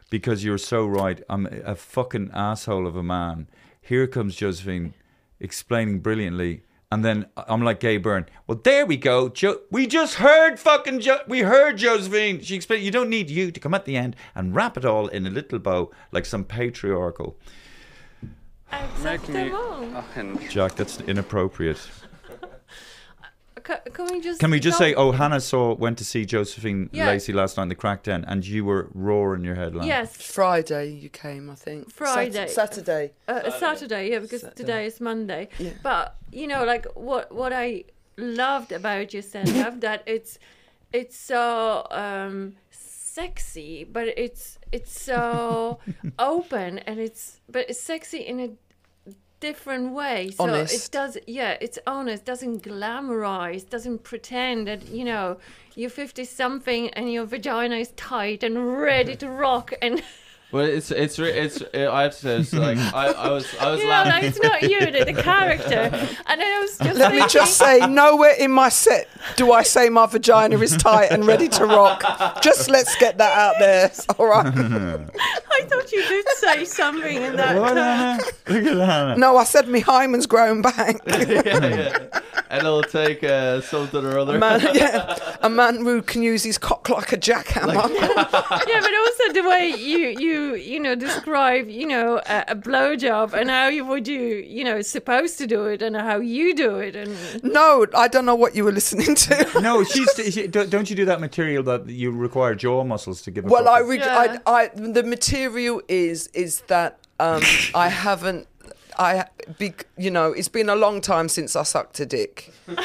because you're so right. I'm a fucking asshole of a man. Here comes Josephine, explaining brilliantly, and then I'm like Gay Byrne. Well, there we go. Jo- we just heard fucking. Jo- we heard Josephine. She explained. You don't need you to come at the end and wrap it all in a little bow like some patriarchal. Exactement. Jack, that's inappropriate. Ca- can we just Can we just go- say, oh, Hannah saw went to see Josephine Yeah. Lacey last night in the Crackdown, and you were roaring your head laughing. yes, Friday you came, I think. Sat- Friday. Saturday. uh, Saturday, yeah, because today is Monday. But you know, like what what I loved about your stand-up (laughs) that it's it's so um, sexy, but it's it's so (laughs) open and it's but it's sexy in a different way. So it does, yeah, it's honest. Doesn't glamorize. Doesn't pretend that you know you're fifty something and your vagina is tight and ready to rock and. (laughs) Well, it's it's it's uh, I have to say it's like I, I was I was You know, laughing. like it's not you, the, the character. And I was just Let me just say, nowhere in my set do I say my vagina is tight and ready to rock. Just let's get that out there. (laughs) All right. (laughs) I thought you did say something in that. What, Look at Hannah. No, I said my hymen's grown back. (laughs) yeah, yeah. And it'll take uh, something or other. A man, yeah, a man who can use his cock like a jackhammer. Yeah, but also the way you you you know describe you know a, a blowjob and how you would you you know supposed to do it and how you do it and no, I don't know what you were listening to. (laughs) No, (laughs) she's. She, don't don't you do that material that you require jaw muscles to give? A Well, I, proper- read, Yeah. I, I, the material is is that um, I haven't, I, be, you know, it's been a long time since I sucked a dick. Do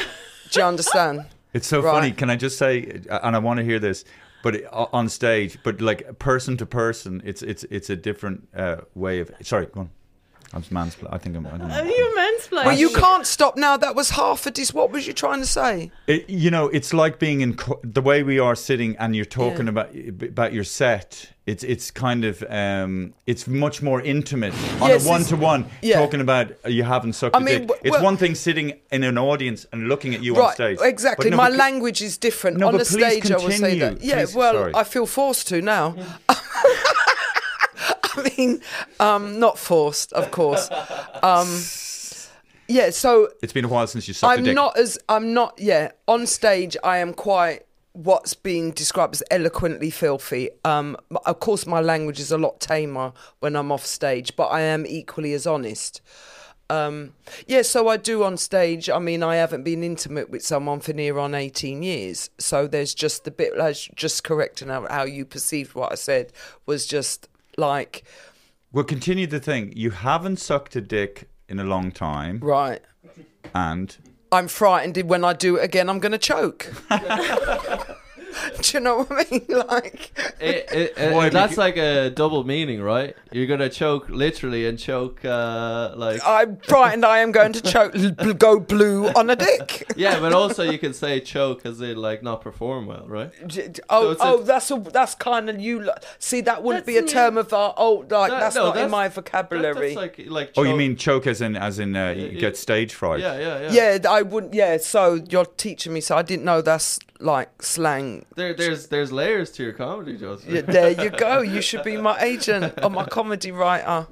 you understand? It's so Right. funny. Can I just say, and I want to hear this, but on stage, but like person to person, it's it's it's a different uh, way of. Sorry, go on. I'm mansplaining. I think I'm. I don't know. Are you mansplaining? Well, you can't stop now. That was half a dis. What was you trying to say? It, you know, it's like being in co- the way we are sitting, and you're talking Yeah. about about your set. It's it's kind of um, it's much more intimate on Yes, a one to one. Talking about uh, you haven't sucked I a mean, dick. It's well- one thing sitting in an audience and looking at you on stage. exactly. No, My but- language is different. No, On but the please stage, I will say that. continue. Yeah, Please, well, sorry. I feel forced to now. (laughs) (laughs) I mean, um, not forced, of course. Um, yeah, so It's been a while since you sucked a I'm dick. not as I'm not. Yeah, on stage, I am quite what's being described as eloquently filthy. Um, of course, my language is a lot tamer when I'm off stage, but I am equally as honest. Um, yeah, so I do on stage. I mean, I haven't been intimate with someone for near on 18 years. So there's just the bit, like, just correcting how, how you perceived what I said was just like, We'll continue the thing. You haven't sucked a dick in a long time, right, and I'm frightened when I do it again, I'm going to choke. (laughs) (laughs) do you know what I mean? (laughs) Like, It, it, it- Why, that's becau- like a double meaning, right? You're gonna choke literally and choke uh, like I'm frightened I am going to choke, go blue on a dick. (laughs) yeah, but also you can say choke as in like not perform well, right? J- j- Oh, it's a- oh, that's a, that's kind of you. See, that wouldn't That's be a term of our old. Like That- that's no, not in that's- my That- vocabulary. that's like like. oh, you mean choke as in as in uh, you yeah. get stage fright? Yeah, yeah, yeah. yeah, I wouldn't. Yeah, so you're teaching me. So I didn't know that's like slang. There, there's there's layers to your comedy, Joseph. Yeah, there you go. You (laughs) should be my agent or my comedy writer.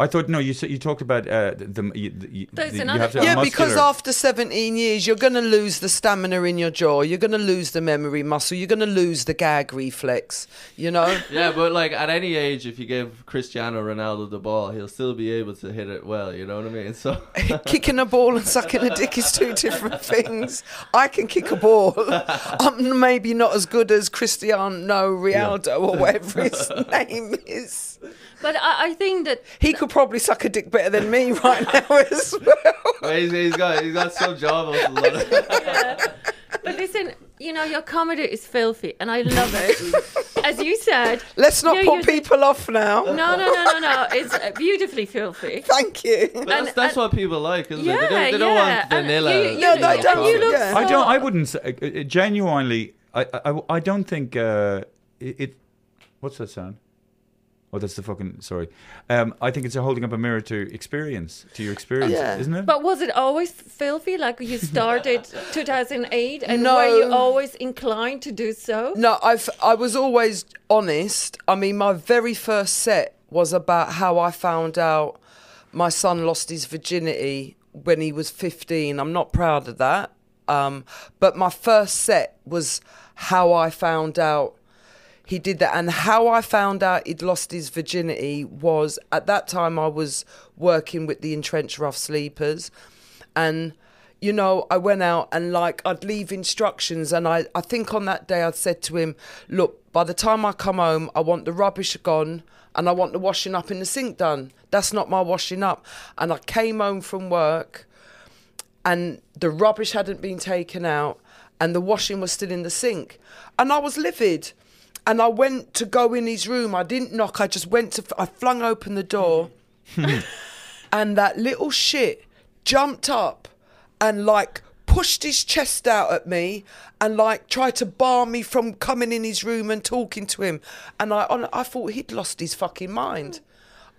I thought no. You you talked about uh, the, the, you, the, the- you have to thing. have Yeah, because after 17 years, you're going to lose the stamina in your jaw. You're going to lose the memory muscle. You're going to lose the gag reflex. You know. (laughs) Yeah, but like at any age, if you give Cristiano Ronaldo the ball, he'll still be able to hit it well. You know what I mean? So (laughs) kicking a ball and sucking a dick is two (laughs) different things. I can kick a ball. I'm maybe not as good as Cristiano Ronaldo or whatever his name is. But I, I think that He could probably suck a dick better than me (laughs) right now as well. he's, he's got he's got some jaw muscles. (laughs) on it. yeah. But listen, you know, your comedy is filthy, and I love it. (laughs) As you said, Let's not you- put you- people off now. No, no, no, no, no. It's uh, beautifully filthy. Thank you. But that's, And- that's and- what people like, isn't it? Yeah, They don't, they don't yeah. want And vanilla. you- you- No, vanilla they don't. You look Yeah. I don't. I wouldn't say uh, genuinely. I, I I don't think uh, it, it. What's that sound? Oh, that's the fucking sorry. Um, I think it's a holding up a mirror to experience, to your experience, Yeah. isn't it? But was it always filthy? Like you started (laughs) 2008, and No. were you always inclined to do so? No, I've I was always honest. I mean, my very first set was about how I found out my son lost his virginity when he was 15. I'm not proud of that. Um, but my first set was how I found out he did that and how I found out he'd lost his virginity was at that time I was working with the entrenched rough sleepers and you know, I went out and like I'd leave instructions, and I, I think on that day I'd said to him, look, by the time I come home, I want the rubbish gone and I want the washing up in the sink done. That's not my washing up. And I came home from work, and the rubbish hadn't been taken out, and the washing was still in the sink, and I was livid. And I went to go in his room. I didn't knock. I just went to. I flung open the door, (laughs) and that little shit jumped up and like pushed his chest out at me and like tried to bar me from coming in his room and talking to him. And I, I thought he'd lost his fucking mind.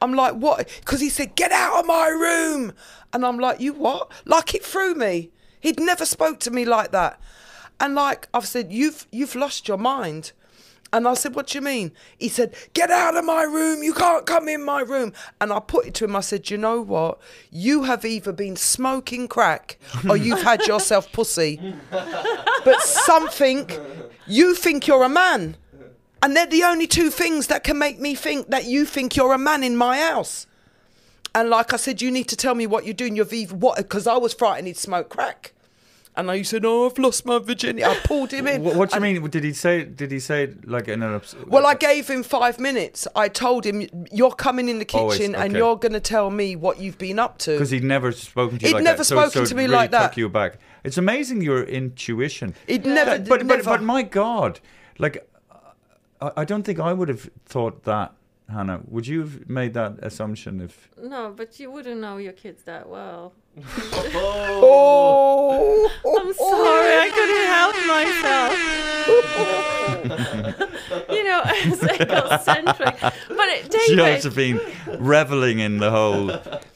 I'm like, what? Because he said, get out of my room. And I'm like, you what? Like it threw me. He'd never spoke to me like that. And like I've said, you've you've lost your mind. And I said, What do you mean? He said, Get out of my room. You can't come in my room. And I put it to him. I said, You know what? You have either been smoking crack or you've had yourself pussy. But something, you think you're a man. And they're the only two things that can make me think that you think you're a man in my house. And like I said, you need to tell me what you're doing. You've either what? Because I was frightened he'd smoke crack. And I said, "Oh, I've lost my virginity." I pulled him in. What, what do you mean? Did he say? Did he say like in an? Ups- Well, I gave him five minutes. I told him, "You're coming in the Always, kitchen and you're going to tell me what you've been up to." because he'd never spoken to you He'd like never that. spoken so, so to me really like that. Took you back. It's amazing your intuition. He'd never, That- but, never. but but my God, like I, I don't think I would have thought that, Hannah. Would you have made that assumption if? No, but you wouldn't know your kids that well. Oh, I'm sorry, I couldn't help myself. (laughs) you know, it's egocentric. But uh, it, David, Josephine reveling in the whole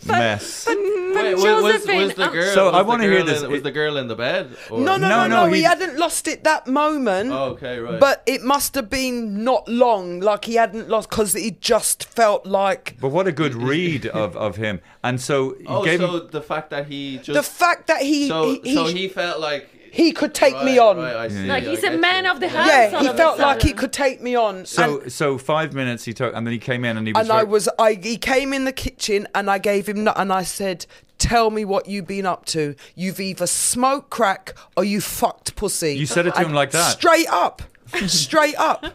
mess. but Wait, was, was, was the um, girl? So was I wanna hear this. In, was the girl in the bed? Or? No, no, No, no, no, no. He, he- hadn't lost it that moment. Oh, okay, right. But it must have been not long, like he hadn't lost, because he just felt like But what a good read of, of him. And so he oh, gave so him. the fact that he just the fact that he so he, so he, he felt like he could take me on. right, I see, Like, he's a man you. of the house. yeah, he felt like he could take me on. So and, so five minutes he took, and then he came in and he was. and I was I he came in the kitchen and I gave him and I said, "Tell me what you've been up to. You've either smoked crack or you fucked pussy." You said it to And him like that? Straight up, straight up.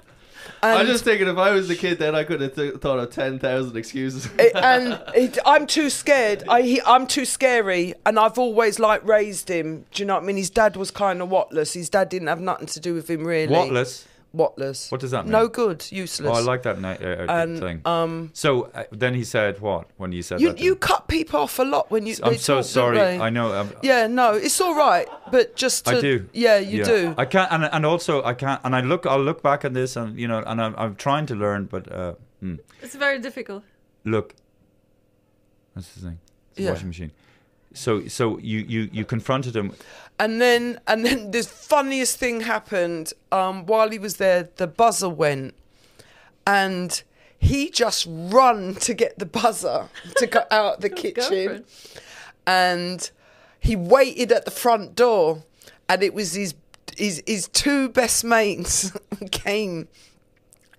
I'm just thinking if I was the kid, then I could have th- thought of ten thousand excuses. it- (laughs) and it, I'm too scared. I he, I'm too scary, and I've always like raised him. Do you know what I mean? His dad was kind of whatless. His dad didn't have nothing to do with him really. Whatless? Whatless. What does that mean? No good. Useless. Oh, I like that na- uh, uh, And, thing. um, so uh, then he said what when you said You that? you him? cut people off a lot when you. I'm they so talk, don't sorry. they? I know. um, Yeah, no, it's all right, but just to, I do. Yeah, you do. I can't, and and also I can't, and I look. I'll look back at this, and you know, and I'm, I'm trying to learn, but uh, hmm. It's very difficult. look, that's the thing. It's a Yeah. washing machine. So so you you you confronted him. And then and then the funniest thing happened. Um, while he was there, the buzzer went, and he just run (laughs) to get the buzzer to go (laughs) out the kitchen, it. and he waited at the front door, and it was his his his two best mates (laughs) came,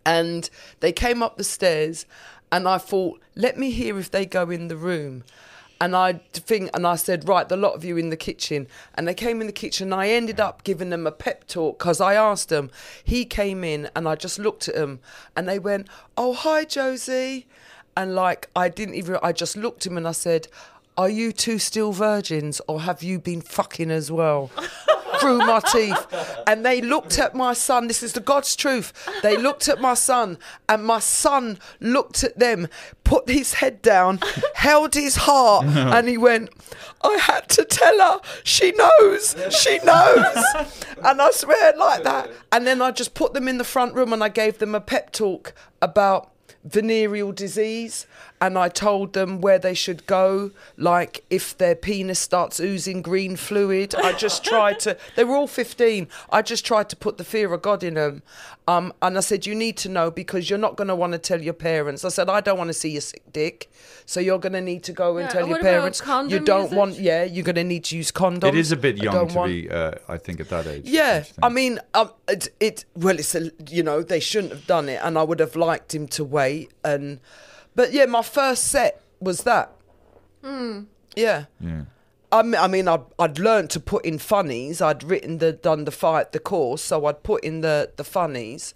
and they came up the stairs, and I thought, let me hear if they go in the room. And I think, and I said, right, the lot of you in the kitchen. And they came in the kitchen. And I ended up giving them a pep talk because I asked them. He came in, and I just looked at them, and they went, "Oh, hi, Josie," and like I didn't even. I just looked at him and I said, "Are you two still virgins, or have you been fucking as well?" (laughs) Through my teeth, and they looked at my son. This is the God's truth. They looked at my son, and my son looked at them, put his head down, held his heart, and he went, I had to tell her. She knows. She knows. and I swear like that. And then I just put them in the front room and I gave them a pep talk about venereal disease and I told them where they should go like if their penis starts oozing green fluid. I just (laughs) tried to they were all 15 I just tried to put the fear of God in them um, and I said you need to know because you're not going to want to tell your parents. I said I don't want to see your sick dick so you're going to need to go and Yeah, tell your parents. you don't want yeah you're going to need to use condoms. It is a bit young to want- be, uh, I think, at that age. yeah, I mean, um, it, it well, it's a you know they shouldn't have done it, and I would have liked him to wait. And but yeah, my first set was that. Hmm. Yeah, yeah. I mean, I mean I'd, I'd learned to put in funnies. I'd written the done the fight the course, so I'd put in the the funnies.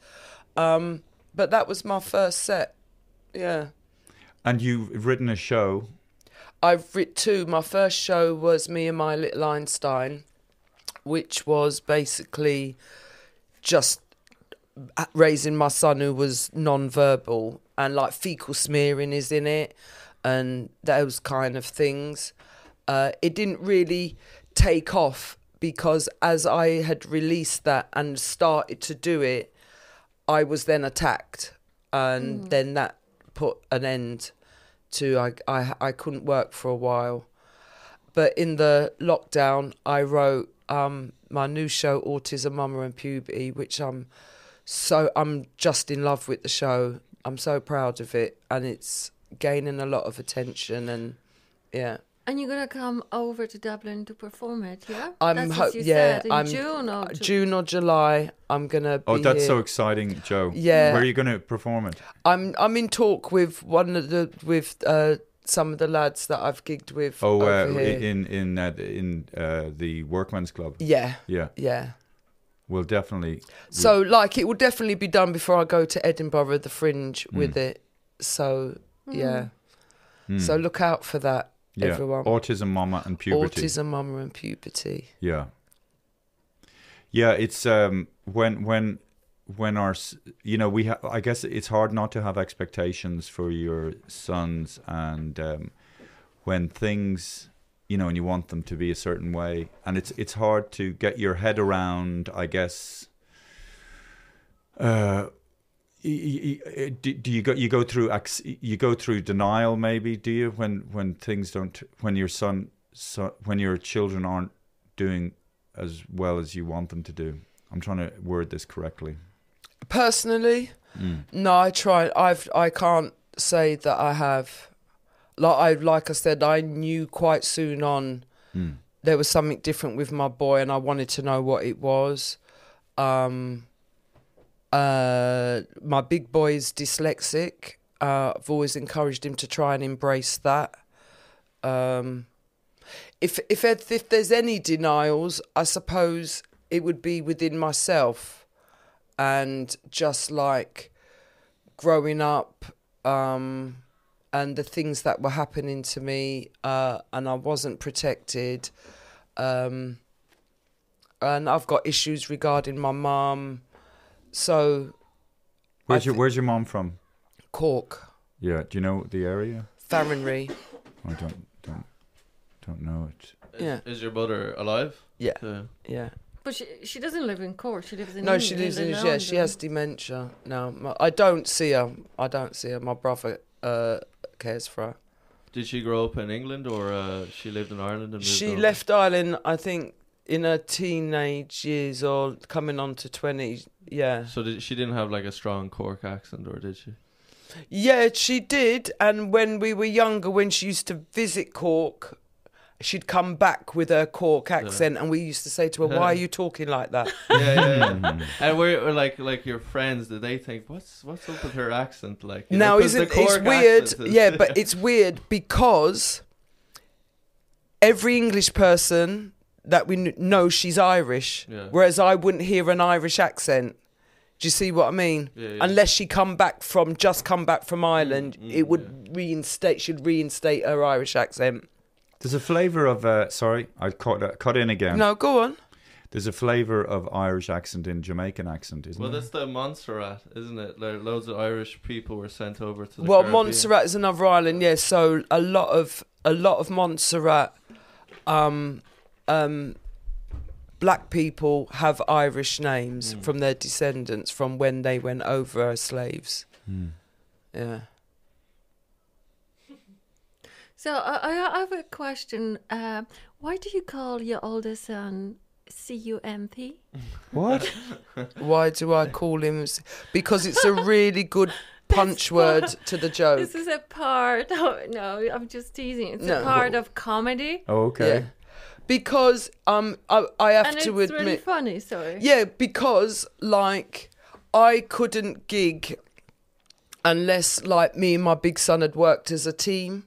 Um, but that was my first set. Yeah. And you've written a show. I've written two. My first show was Me and My Little Einstein, which was basically just raising my son who was non-verbal and like fecal smearing is in it and those kind of things. Uh, it didn't really take off because as I had released that and started to do it, I was then attacked, and then that put an end to I, I I couldn't work for a while. But in the lockdown, I wrote um, my new show, Autism, Mama and Puberty, which I'm so I'm just in love with the show. I'm so proud of it, and it's gaining a lot of attention. And yeah, And you're gonna come over to Dublin to perform it, yeah? I'm That's ho- yeah, said in I'm June or Ju- June or July. I'm gonna. Be Oh, that's here. so exciting, Joe. Yeah. Where are you going to perform it? I'm I'm in talk with one of the with uh, some of the lads that I've gigged with. Oh, uh, here. in in uh, in uh, the Workman's Club. yeah, Yeah. yeah. We'll definitely. So like it will definitely be done before I go to Edinburgh, the Fringe, Hmm. with it. So yeah. So look out for that, yeah. everyone. Autism, mama, and puberty. Autism, mama, and puberty. Yeah. Yeah, it's um when when when our you know we ha- I guess it's hard not to have expectations for your sons and um when things you know and you want them to be a certain way and it's it's hard to get your head around I guess uh y- do, do you go you go through you go through denial maybe do you when when things don't when your son so, when your children aren't doing as well as you want them to do i'm trying to word this correctly Personally, Mm. no, I try. I've I can't say that I have. Like I like I said, I knew quite soon on Mm. there was something different with my boy, and I wanted to know what it was. Um, uh, my big boy is dyslexic. Uh, I've always encouraged him to try and embrace that. Um, if if if there's any denials, I suppose it would be within myself and just like growing up um, and the things that were happening to me uh, and I wasn't protected um, and I've got issues regarding my mum so where's I your thi- where's your mom from Cork yeah do you know the area Farranree i don't don't don't know it Is, Yeah. is your mother alive? yeah Yeah. yeah But she, she doesn't live in Cork. She lives in no Eng- she lives in London. yeah she has dementia now I don't see her I don't see her my brother uh, cares for her Did she grow up in England or uh, she lived in Ireland and moved She over? left Ireland, I think, in her teenage years or coming on to 20. Yeah. So did, she didn't have like a strong Cork accent, or did she? Yeah, she did. And when we were younger, when she used to visit Cork, she'd come back with her Cork accent, and we used to say to her, Why are you talking like that? (laughs) Yeah, yeah. yeah. (laughs) and we're, we're like like your friends. do they think what's what's up with her accent? Like you know, now, 'cause the isn't it's weird? is- Yeah, (laughs) but it's weird because every English person that we know she's Irish, Yeah. whereas I wouldn't hear an Irish accent. Do you see what I mean? Yeah, yeah. Unless she come back from just come back from Ireland, mm, it would reinstate. She'd reinstate her Irish accent. There's a flavor of uh sorry i cut uh, cut in again No, go on. there's a flavor of irish accent in jamaican accent isn't it? Well, there that's the Montserrat, isn't it? Like, loads of Irish people were sent over to the Well, Caribbean. Montserrat is another island, yeah. So a lot of a lot of Montserrat, um, um, black people have Irish names Mm. from their descendants from when they went over as slaves. Hmm. Yeah. So I, I have a question. Uh, why do you call your oldest son C-U-M-P? what (laughs) Why do I call him? s- Because it's a really good (laughs) punch word to the joke. This is a part. Of, no, I'm just teasing. It's No. a part of comedy, oh, okay Yeah. Because um, I, I have and it's to really admit, funny. Sorry. Yeah, because like I couldn't gig unless like me and my big son had worked as a team.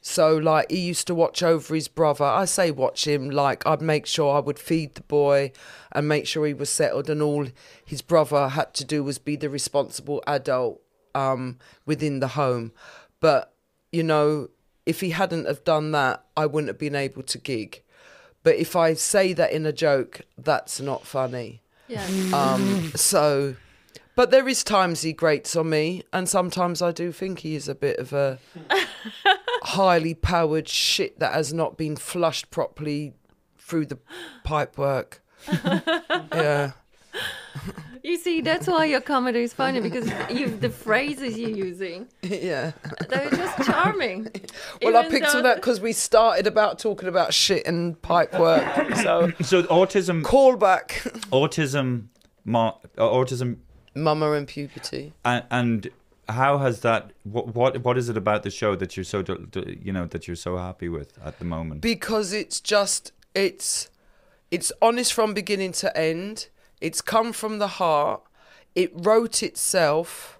So like he used to watch over his brother. I say watch him like I'd make sure I would feed the boy and make sure he was settled and all his brother had to do was be the responsible adult um within the home. But you know, if he hadn't have done that, I wouldn't have been able to gig. But if I say that in a joke, that's not funny. Yeah. Um, so, but there is times he grates on me, and sometimes I do think he is a bit of a (laughs) highly powered shit that has not been flushed properly through the pipework. (laughs) yeah, You see, that's why your comedy is funny because you the phrases you're using, yeah. they're just charming. (laughs) Well, I picked though on that because we started about talking about shit and pipework. So, So autism, call back. autism, ma- uh, autism, Mama and puberty. and, and how has that? What, what what is it about the show that you're so you know that you're so happy with at the moment? because it's just it's it's honest from beginning to end it's come from the heart it wrote itself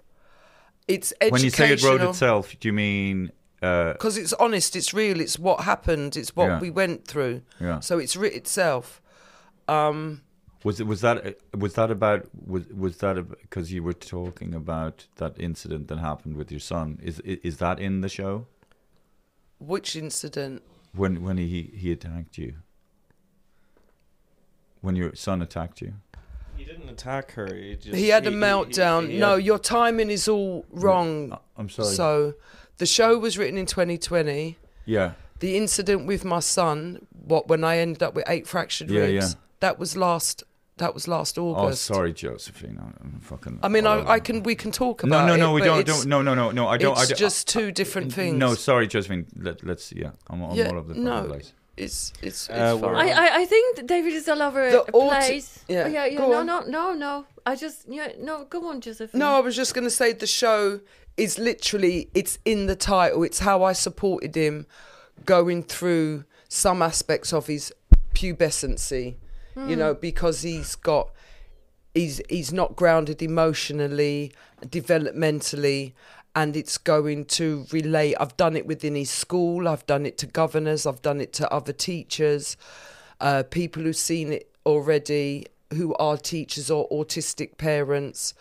it's educational when you say it wrote itself, do you mean? Uh, because it's honest it's real it's what happened it's what Yeah. we went through Yeah. so it's writ itself um Was it was that was that about was was that because you were talking about that incident that happened with your son? Is is that in the show which incident when when he he attacked you? When your son attacked you? He didn't attack her. He just he had a he- he- meltdown he- no yeah. your timing is all wrong I'm sorry. so the show was written in 2020 yeah. the incident with my son, what when I ended up with eight fractured Yeah, ribs, yeah. that was last. That was last August. Oh, August. sorry, Josephine. I'm I'm fucking. I mean, oh, I, I can we can talk No, about no, it. no. We don't. Don't. No, no, no, no. I don't. It's I don't, just two different things. No, sorry, Josephine. Let, let's. Yeah, I'm, I'm Yeah, all over the no. place. it's it's, it's Uh, fine. I, I, I think David is all over The a auti- place. yeah, Oh, yeah, yeah. go No, on. no, no, no. I just, yeah, no. Go on, Josephine. No, I was just going to say the show is literally it's in the title. It's how I supported him going through some aspects of his pubescency, you know, because he's got he's he's not grounded emotionally, developmentally, and it's going to relate. I've done it within his school. I've done it to governors. I've done it to other teachers, uh, people who've seen it already, who are teachers or autistic parents.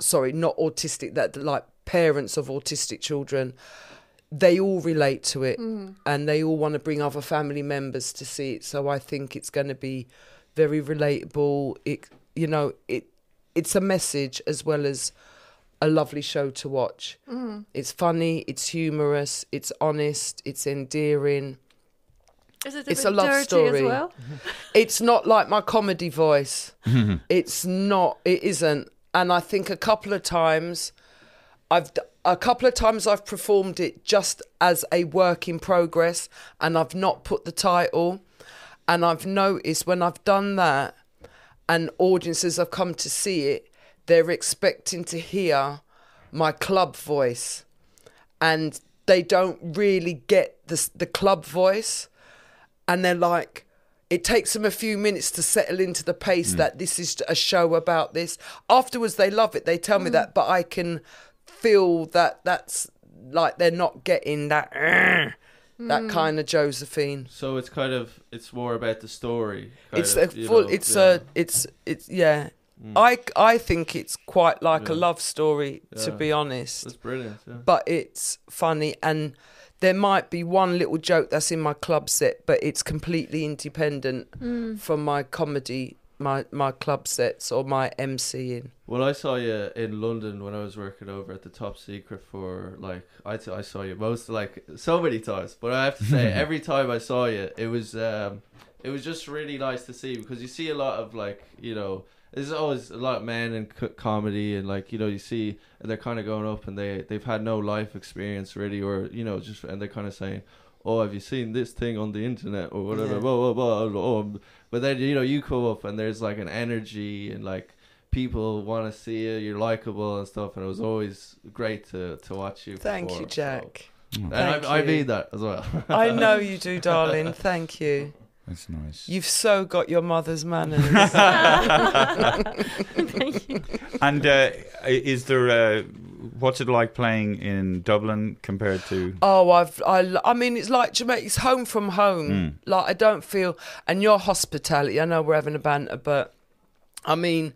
Sorry, not autistic. That like parents of autistic children. They all relate to it, and they all want to bring other family members to see it. So I think it's going to be very relatable. It, you know, it it's a message as well as a lovely show to watch. Mm. It's funny, it's humorous, it's honest, it's endearing. Is it a It's bit a love dirty story. as well? (laughs) It's not like my comedy voice. (laughs) it's not. It isn't. And I think a couple of times, I've a couple of times I've performed it just as a work in progress, and I've not put the title. And I've noticed when I've done that, and audiences have come to see it, they're expecting to hear my club voice, and they don't really get the the club voice. And they're like it takes them a few minutes to settle into the pace mm. that this is a show about this. Afterwards they love it. They tell me that mm. but i can feel that that's like they're not getting that that mm. kind of josephine So it's kind of it's more about the story. it's of, a full know, it's yeah. a it's it's yeah mm. i i think it's quite like a love story to be honest That's brilliant. Yeah. but it's funny and there might be one little joke that's in my club set but it's completely independent mm. from my comedy my my club sets or my MCing. Well, I saw you in London when I was working over at the Top Secret for like I, t- I saw you most like so many times, but I have to say (laughs) every time I saw you, it was um, it was just really nice to see because you see a lot of like you know there's always a lot of men in co- comedy and like you know you see and they're kind of going up and they they've had no life experience really or you know just and they're kind of saying. Oh, have you seen this thing on the internet or whatever? Yeah. Blah, blah, blah. Oh, but then you know you come up and there's like an energy and like people want to see you. You're likable and stuff, and it was always great to to watch you. Thank you, perform, so- Jack. And Thank I, I you. mean that as well. I know you do, (laughs) darling. Thank you. That's nice. You've so got your mother's manners. (laughs) Thank you. And uh, is there uh, what's it like playing in Dublin compared to? Oh, I've, I, I mean, it's like Jamaica. It's home from home. Mm. Like I don't feel, and your hospitality. I know we're having a banter, but I mean,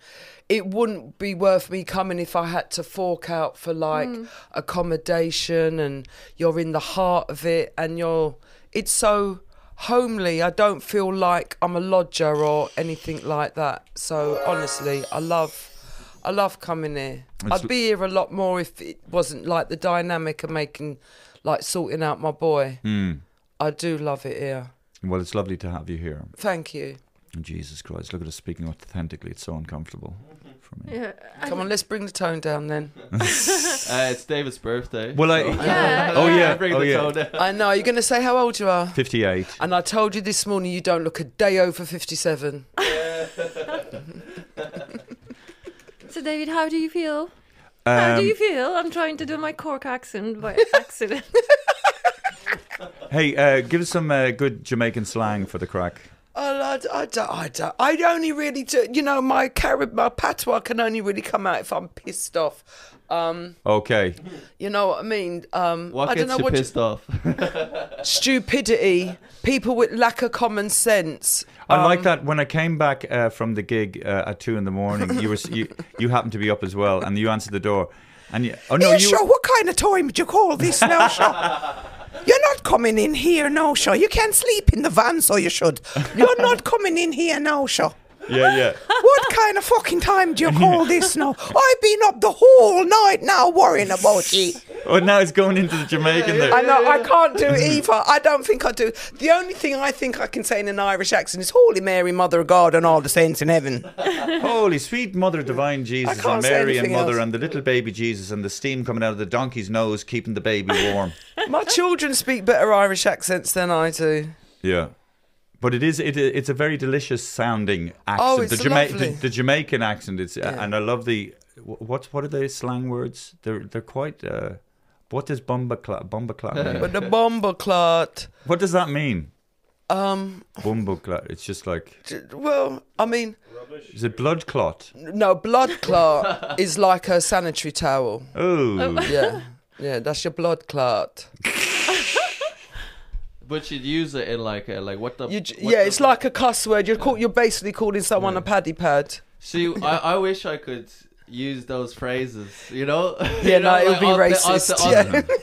it wouldn't be worth me coming if I had to fork out for like accommodation, and you're in the heart of it, and you're. It's so homely. I don't feel like I'm a lodger or anything like that. So honestly, I love. I love coming here. It's- I'd be here a lot more if it wasn't like the dynamic of making, like sorting out my boy. Mm. I do love it here. Well, it's lovely to have you here. Thank you. Jesus Christ, look at us speaking authentically. It's so uncomfortable for me. Yeah. Come on, let's bring the tone down then. (laughs) Uh, it's David's birthday. Well, I- so- (laughs) Yeah, (laughs) Oh, yeah. Bring Oh, the yeah. tone down. I know. You're going to say how old you are. 58. And I told you this morning you don't look a day over 57. So, David, how do you feel? How do Um, you feel? I'm trying to do my Cork accent by (laughs) accident. (laughs) Hey, uh, give us some uh, good Jamaican slang for the crack. Oh, I, I, don't, I, don't, I only really do, you know, my Carib, my patois can only really come out if I'm pissed off. Um, Okay. you know what I mean? Um, What I don't know you what pissed off? (laughs) (laughs) stupidity, people with lack of common sense. I like Um, that. When I came back uh, from the gig uh, at two in the morning, you were you, (laughs) you happened to be up as well, and you answered the door, and you, oh no, yeah, you sure. What kind of time would you call this now, sure? You're not coming in here now, sure. You can't sleep in the van, so you should. You're not coming in here now, sure. Yeah yeah. What kind of fucking time do you call (laughs) this now? I've been up the whole night now worrying about you. Oh, now it's going into the Jamaican there. I know, I can't do it (laughs) either. I don't think I do. The only thing I think I can say in an Irish accent is Holy Mary, Mother of God, and all the saints in heaven. (laughs) Holy sweet Mother Divine Jesus and Mary and Mother else. and the little baby Jesus and the steam coming out of the donkey's nose, keeping the baby warm. My children speak better Irish accents than I do. Yeah. But it is it, it's a very delicious sounding accent. Oh, it's the, Jama- the, the Jamaican accent. It's Yeah. and I love the what what are the slang words? They're they're quite. Uh, what does bumba clat bumba clat mean? But the bomber clot, what does that mean? um, Bumba clat. It's just like well, I mean, Rubbish. is it blood clot? no, blood clot is like a sanitary towel. Oh, Yeah, yeah, that's your blood clot. (laughs) but you'd use it in like a, like what the You, what yeah, the- it's like a cuss word. You're call, you're basically calling someone a paddy pad. See, I, I wish I could use those phrases, you know? (laughs) Yeah, You no, know, it would be auth- racist, auth-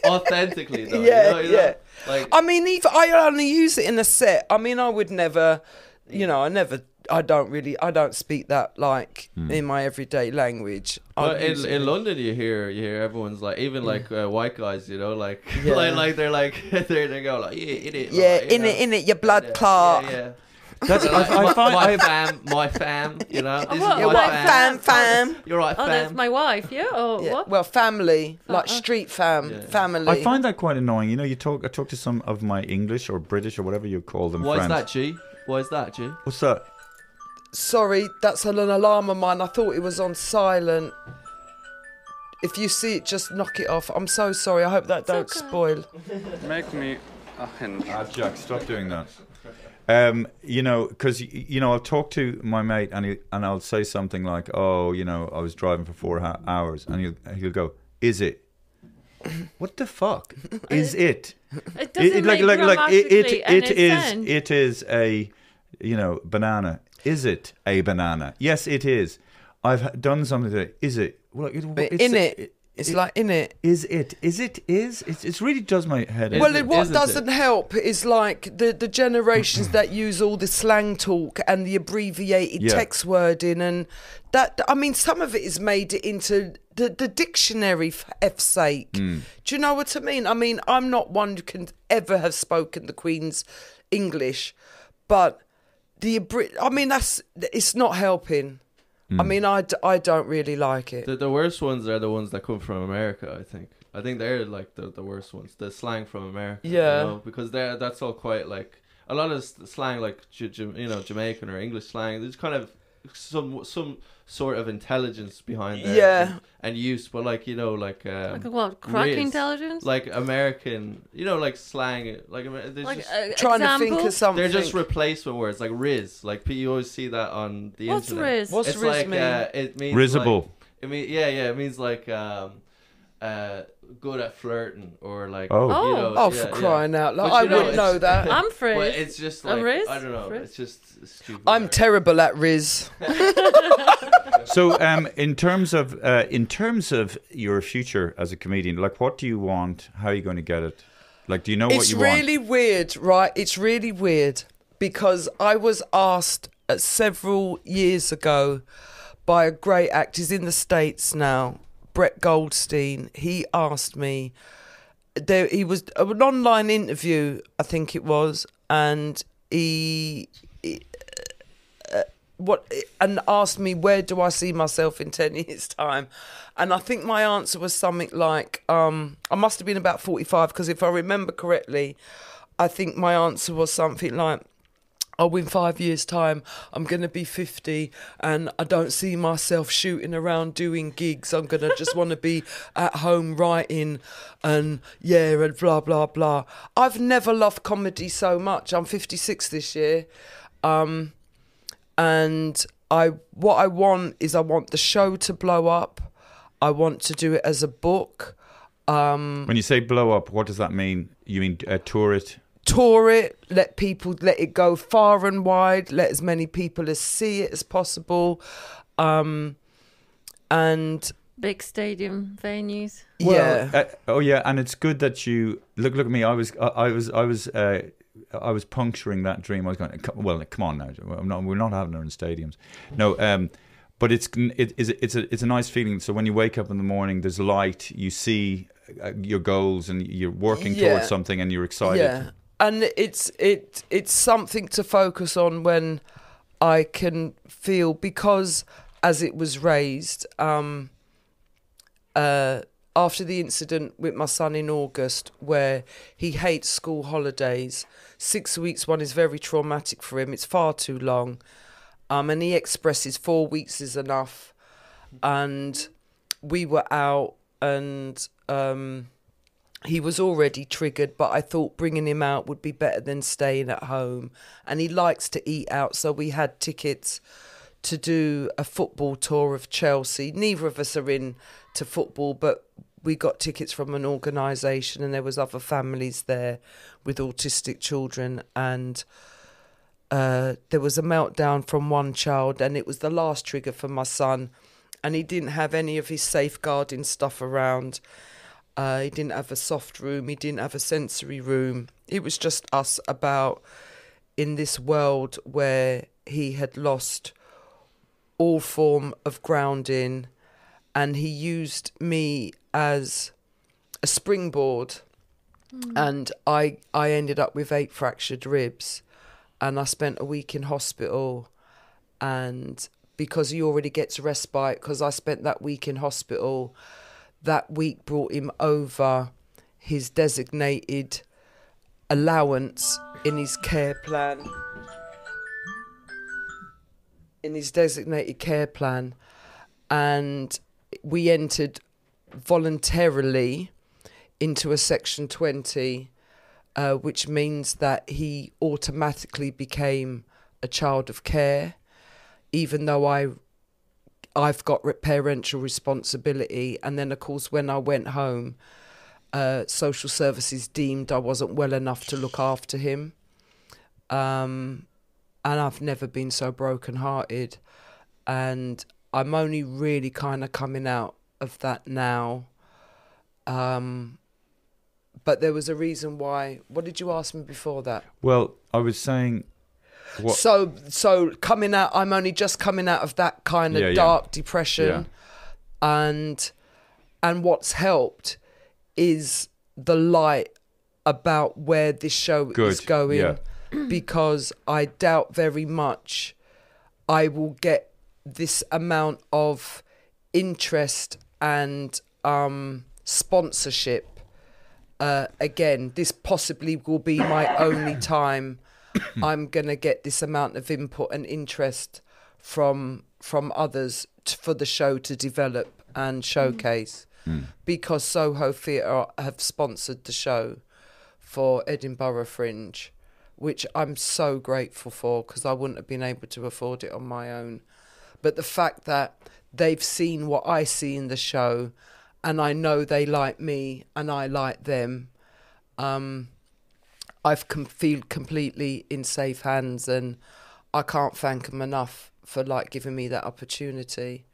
yeah. (laughs) authentically, though. Yeah, you know, you know? yeah. Like, I mean, even I only use it in a set. I mean, I would never, you mm. know, I never. I don't really. I don't speak that like hmm. in my everyday language. I But in, it in London, you hear you hear everyone's like, even like uh, white guys, you know, like (laughs) Yeah. like, like they're like (laughs) they they go like, yeah, in it, Yeah, like, in know. it, in it, your blood Yeah, clot. Yeah, yeah. (laughs) that's They're I, I my, find my I, fam, my fam, you know. This what- is Yeah, my what fam. fam, oh, fam? You're right, oh, fam. that's my wife, yeah? Oh, Yeah, what? well, family, uh, like Uh-uh. street fam, Yeah. family. I find that quite annoying. You know, you talk I talk to some of my English or British or whatever you call them Why is friends. that, G? Why is that, G? What's that? Sorry, that's an alarm of mine. I thought it was on silent. If you see it, just knock it off. I'm so sorry. I hope that don't okay. spoil. (laughs) Make me a hen. Ah, Jack, stop doing that. Um, you know, because you know, I'll talk to my mate and he, and I'll say something like, "Oh, you know, I was driving for four ha- hours," and he'll he'll go, "Is it?" (laughs) What the fuck (laughs) is it? It doesn't like make like like it grammatically it, it any is sense. it is a you know banana. Is it a banana? Yes, it is. I've done something today. Is it? Well, it, But it's in a- it, it's like in it. Is it? Is it? Is it? It really does my head. Well, it- it, what isn't it? doesn't help is like the, the generations that (clears throat) use all the slang talk and the abbreviated Yeah. text wording, and that I mean, some of it is made it into the, the dictionary for F's sake. Hmm. Do you know what I mean? I mean, I'm not one who can ever have spoken the Queen's English, but the abbri- I mean, that's it's not helping. I Hmm. mean, I, d- I don't really like it. The, the worst ones are the ones that come from America. I think. I think they're like the, the worst ones. The slang from America. you Yeah. know, because they're that's all quite like a lot of slang, like J- J- you know Jamaican or English slang. There's kind of some some sort of intelligence behind there. Yeah. And, and use, but like you know, like um, Like what? Crack Riz, intelligence? like American, you know, like slang, like Amer- there's Like, just, uh, Trying to think of something. they're just replacement words like Riz. Like you always see that on the What's internet. Riz? What's it's Riz like mean? Uh, it means Risible. Like, it mean yeah yeah it means like um uh, good at flirting or like. Oh. you know, Oh, yeah, for yeah. crying out loud. But, I you know, wouldn't know (laughs) that. I'm Frizz. But it's just like I'm Riz. I don't know. Frizz. It's just stupid. I'm terrible at Riz. (laughs) (laughs) So, um, in terms of uh, in terms of your future as a comedian, like, what do you want? How are you going to get it? Like, do you know what you want? it's really weird, right? It's really weird because I was asked uh, several years ago by a great actor. He's in the States now, Brett Goldstein. He asked me, there, he was an online interview, I think it was, and he. What and asked me where do I see myself in ten (laughs) years' time, and I think my answer was something like um, I must have been about forty five because if I remember correctly, I think my answer was something like. Oh, in five years' time, I'm going to be 50 and I don't see myself shooting around doing gigs. I'm going to just want to be (laughs) at home writing and yeah, and blah, blah, blah. I've never loved comedy so much. I'm 56 this year. Um, and I what I want is I want the show to blow up. I want to do it as a book. Um, When you say blow up, what does that mean? You mean uh, tour it? tour it, let people let it go far and wide, let as many people as see it as possible. Um, and Big stadium venues. yeah, Uh, oh yeah, and it's good that you look. Look at me. I was. I, I was. I was. Uh, I was puncturing that dream. I was going. Well, come on now. I'm not, we're not having it in stadiums. No. Um, but it's it, it's it's a it's a nice feeling. So when you wake up in the morning, there's light. You see uh, your goals, and you're working Yeah. towards something, and you're excited. yeah. And it's it it's something to focus on when I can feel because as it was raised, um, uh, after the incident with my son in August, where he hates school holidays, six weeks one is very traumatic for him. It's far too long, um, and he expresses four weeks is enough. And we were out, and um, he was already triggered, but I thought bringing him out would be better than staying at home. And he likes to eat out, so we had tickets to do a football tour of Chelsea. Neither of us are in to football, but we got tickets from an organisation, and there was other families there with autistic children, and uh, there was a meltdown from one child, and it was the last trigger for my son, and he didn't have any of his safeguarding stuff around. Uh, he didn't have a soft room. He didn't have a sensory room. It was just us about in this world where he had lost all form of grounding, and he used me as a springboard. Mm. And I I ended up with eight fractured ribs, and I spent a week in hospital, and because he already gets respite, because I spent that week in hospital that week brought him over his designated allowance in his care plan. In his designated care plan. And we entered voluntarily into a section 20 uh, which means that he automatically became a child of care even though I I've got re- parental responsibility. And then, of course, when I went home, uh, social services deemed I wasn't well enough to look after him. Um, and I've never been so brokenhearted. And I'm only really kind of coming out of that now. Um, but there was a reason why. What did you ask me before that? Well, I was saying. What, So, so coming out, I'm only just coming out of that kind of Yeah, yeah. dark depression, and and what's helped is the light about where this show is going, yeah. (clears throat) because I doubt very much I will get this amount of interest and um, sponsorship uh, again. This possibly will be my only time I'm gonna get this amount of input and interest from from others t- for the show to develop and showcase because Soho Theatre have sponsored the show for Edinburgh Fringe, which I'm so grateful for because I wouldn't have been able to afford it on my own. But the fact that they've seen what I see in the show and I know they like me and I like them. Um, I've com- feel completely in safe hands, and I can't thank them enough for like giving me that opportunity.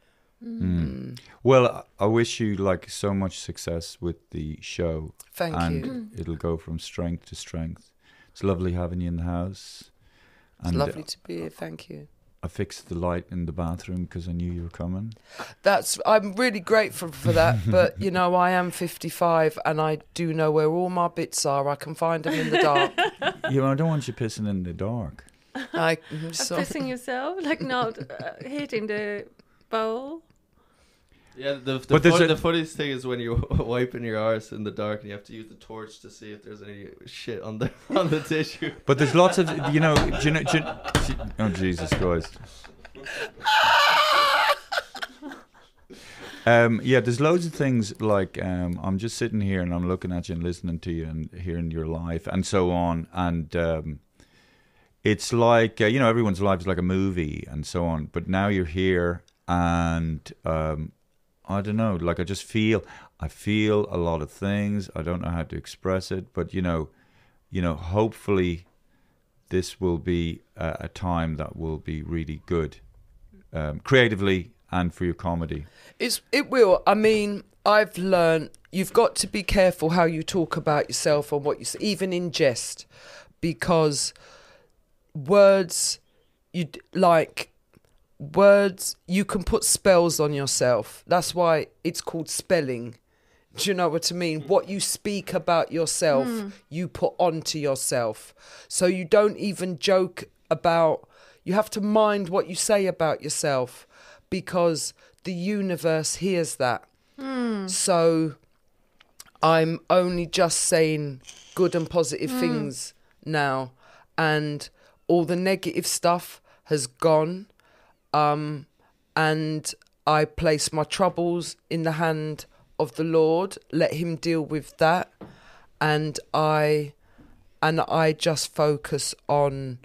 Mm. Well, I I wish you like so much success with the show. Thank and you. it'll go from strength to strength. It's lovely having you in the house. It's lovely to be here. Thank you. I fixed the light in the bathroom because I knew you were coming. That's I'm really grateful for that, (laughs) but you know I am 55 and I do know where all my bits are. I can find them in the dark. (laughs) you know, I don't want you pissing in the dark. I, I'm sorry. Pissing yourself, like not uh, hitting the bowl. Yeah, the, the, But fun- the funniest thing is when you're (laughs) wiping your arse in the dark and you have to use the torch to see if there's any shit on the (laughs) on the tissue. But there's lots of, you know, do you know, you- oh Jesus Christ. Um, yeah, there's loads of things like um, I'm just sitting here and I'm looking at you and listening to you and hearing your life and so on, and um, it's like uh, you know everyone's life is like a movie and so on. But now you're here, and um, I don't know, like I just feel, I feel a lot of things. I don't know how to express it, but you know, you know, hopefully this will be a, a time that will be really good um, creatively and for your comedy. It's it will. I mean, I've learned you've got to be careful how you talk about yourself and what you say, even in jest, because words you like words you can put spells on yourself. That's why it's called spelling. Do you know what I mean? What you speak about yourself, hmm. you put onto yourself. So you don't even joke about, you have to mind what you say about yourself because the universe hears that. Hmm. So I'm only just saying good and positive hmm. things now. And all the negative stuff has gone. Um, and I place my troubles in the hand of the Lord, let him deal with that. And I and I just focus on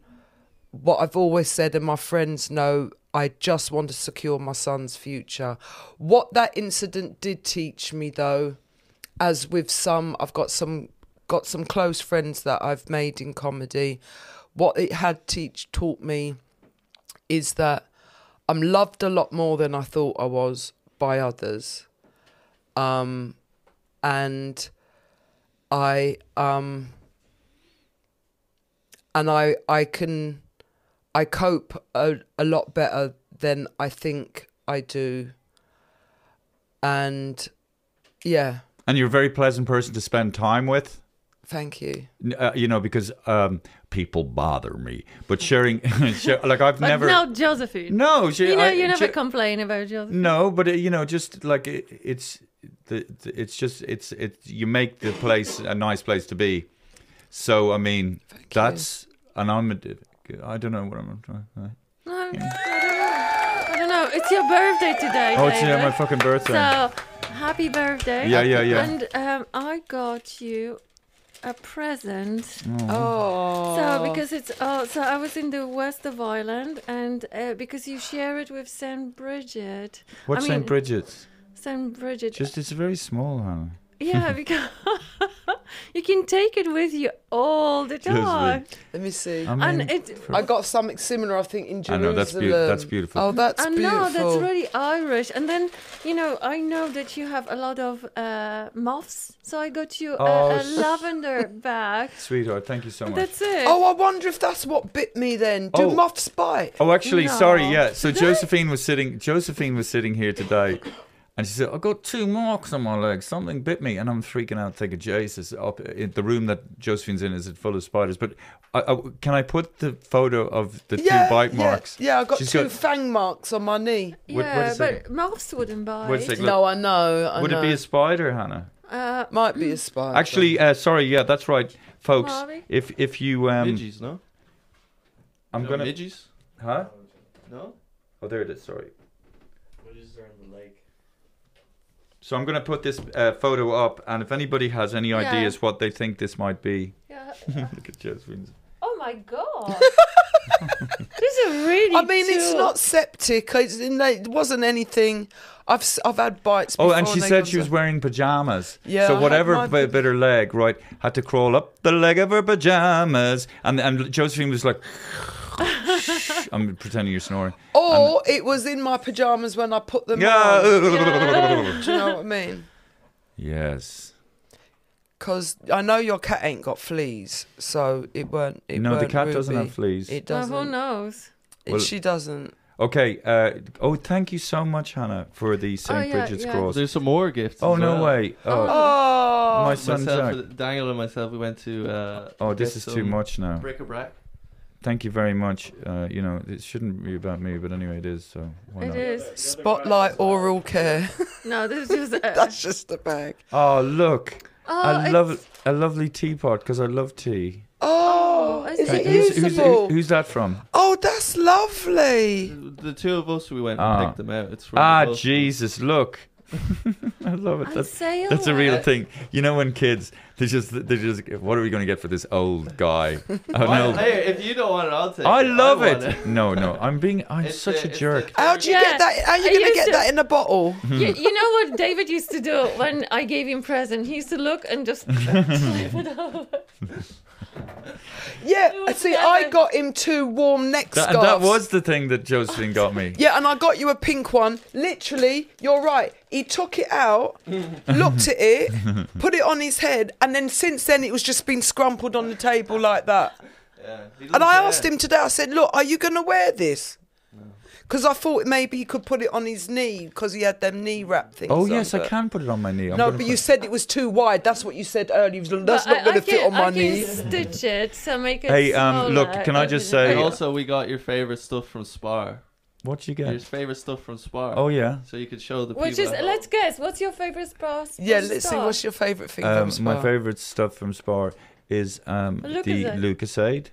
what I've always said, and my friends know I just want to secure my son's future. What that incident did teach me, though, as with some, I've got some got some close friends that I've made in comedy. What it had teach taught me is that I'm loved a lot more than I thought I was by others, um, and I um, and I I can I cope a, a lot better than I think I do. And yeah, And you're a very pleasant person to spend time with. thank you. Uh, you know, because um, people bother me. But sharing, (laughs) like I've never. no, Josephine. No, she, you know, I- you never she- complain about Josephine. No, but uh, you know, just like it, it's the, it's just it's it. You make the place a nice place to be. So I mean, that's and I'm. a- I don't know what I'm trying. No, I, don't know. I don't know. It's your birthday today. Oh, it's yeah, my fucking birthday. So, happy birthday. Yeah, yeah, yeah. And um, I got you a present. Oh, So because it's oh so I was in the west of Ireland and uh, because you share it with Saint Bridget. What I St. mean, Bridget's? Saint Bridget. Just it's very small, Hannah. yeah, (laughs) because you can take it with you all the time. let me see. I mean, And it I got something similar, I think, in I know, that's beau- that's beautiful. Oh, that's I beautiful. know that's really Irish. And then you know I know that you have a lot of uh, moths, so I got you Oh, a, a s- lavender (laughs) bag. sweetheart, thank you so much. That's it. Oh, I wonder if that's what bit me then. Do Oh. moths bite? Oh, actually, sorry. Yeah. So Josephine was sitting. Josephine was sitting here today, and she said, I've got two marks on my leg. Something bit me." And I'm freaking out, thinking, "Jesus!" Up in the room that Josephine's in is it full of spiders. But I, I, can I put the photo of the yeah, two bite yeah, marks? Yeah, I've got She's two got- fang marks on my knee. Wait- wait a yeah, but moths wouldn't bite. Wait a second. No, I know. I Would know. it be a spider, Hannah? Uh, Might be a spider. Actually, uh, sorry. Yeah, that's right, folks. Molly? If if you um, Midgies, no? I'm No, gonna. midgies. Huh? No. Oh, there it is. Sorry. Midgies are in the lake. So I'm gonna put this uh, photo up, and if anybody has any Yeah. ideas what they think this might be, yeah. (laughs) look at Josephine's. Oh my god. (laughs) this is really. I mean, it's not septic. It's, it wasn't anything. I've s- I've had bites. Oh, and she they said she was to- wearing pajamas. Yeah, So had whatever my bit, bit her leg, right, had to crawl up the leg of her pajamas, and and Josephine was like, "I'm pretending you're snoring." Or it was in my pajamas when I put them Yeah. on. (laughs) Do you know what I mean? Yes. Because I know your cat ain't got fleas, so it weren't. It No, the weren't cat doesn't have fleas. It doesn't. who knows? It- Well- she doesn't. Okay. Uh, oh, thank you so much, Hannah, for the St. yeah, Bridget's yeah. cross. There's some more gifts. Oh as no well. way! Oh, Oh, my son Myself, Daniel and myself, we went to. Uh, Oh, this is too much now. Bric-a-brac. Thank you very much. Uh, you know, it shouldn't be about me, but anyway, it is. So why It not? is. spotlight oral care. No, this is just. (laughs) That's just a bag. Oh look, oh, a love a lovely teapot because I love tea. Oh, is is it it Who's, who's, usable? who's that from? Oh, that's lovely. The two of us, we went Ah. and picked them out. It's from Ah, the Jesus! Look, (laughs) I love it. That's, that's a real thing. You know, when kids they just they just what are we going to get for this old guy? Oh, Why- no. Hey, if you don't want it, I'll take I it. love want it. No, no, I'm being I'm It's such the- a jerk. How do you Yeah, get that? How are you gonna get that in a bottle? (laughs) you, you know what David used to do when I gave him present? He used to look and just flip it over. Yeah. See, never- I got him two warm neck That, scarves. that was the thing that Josephine got me. Yeah, and I got you a pink one. Literally, you're right. He took it out, looked at it, (laughs) put it on his head, and then since then it was just been scrumpled on the table like that. Yeah, And I care. asked him today, I said, Look, are you going to wear this? Because I thought maybe he could put it on his knee because he had them knee wrap things. Oh on, yes, I can put it on my knee. I'm No, gonna but put- you said it was too wide. That's what you said earlier. You was, That's But not I- going I to fit on my I knee. can stitch it to make it. Hey, um, look, can I just say- And also, we got your favorite stuff from Spar. What you get? Your favorite stuff from Spar. Oh yeah. So you could show the Which people. is, let's guess, what's your favorite spa? Yeah, let's see. What's your favourite thing Um, from my favorite stuff from Spar is um, A the Lucozade. Lucozade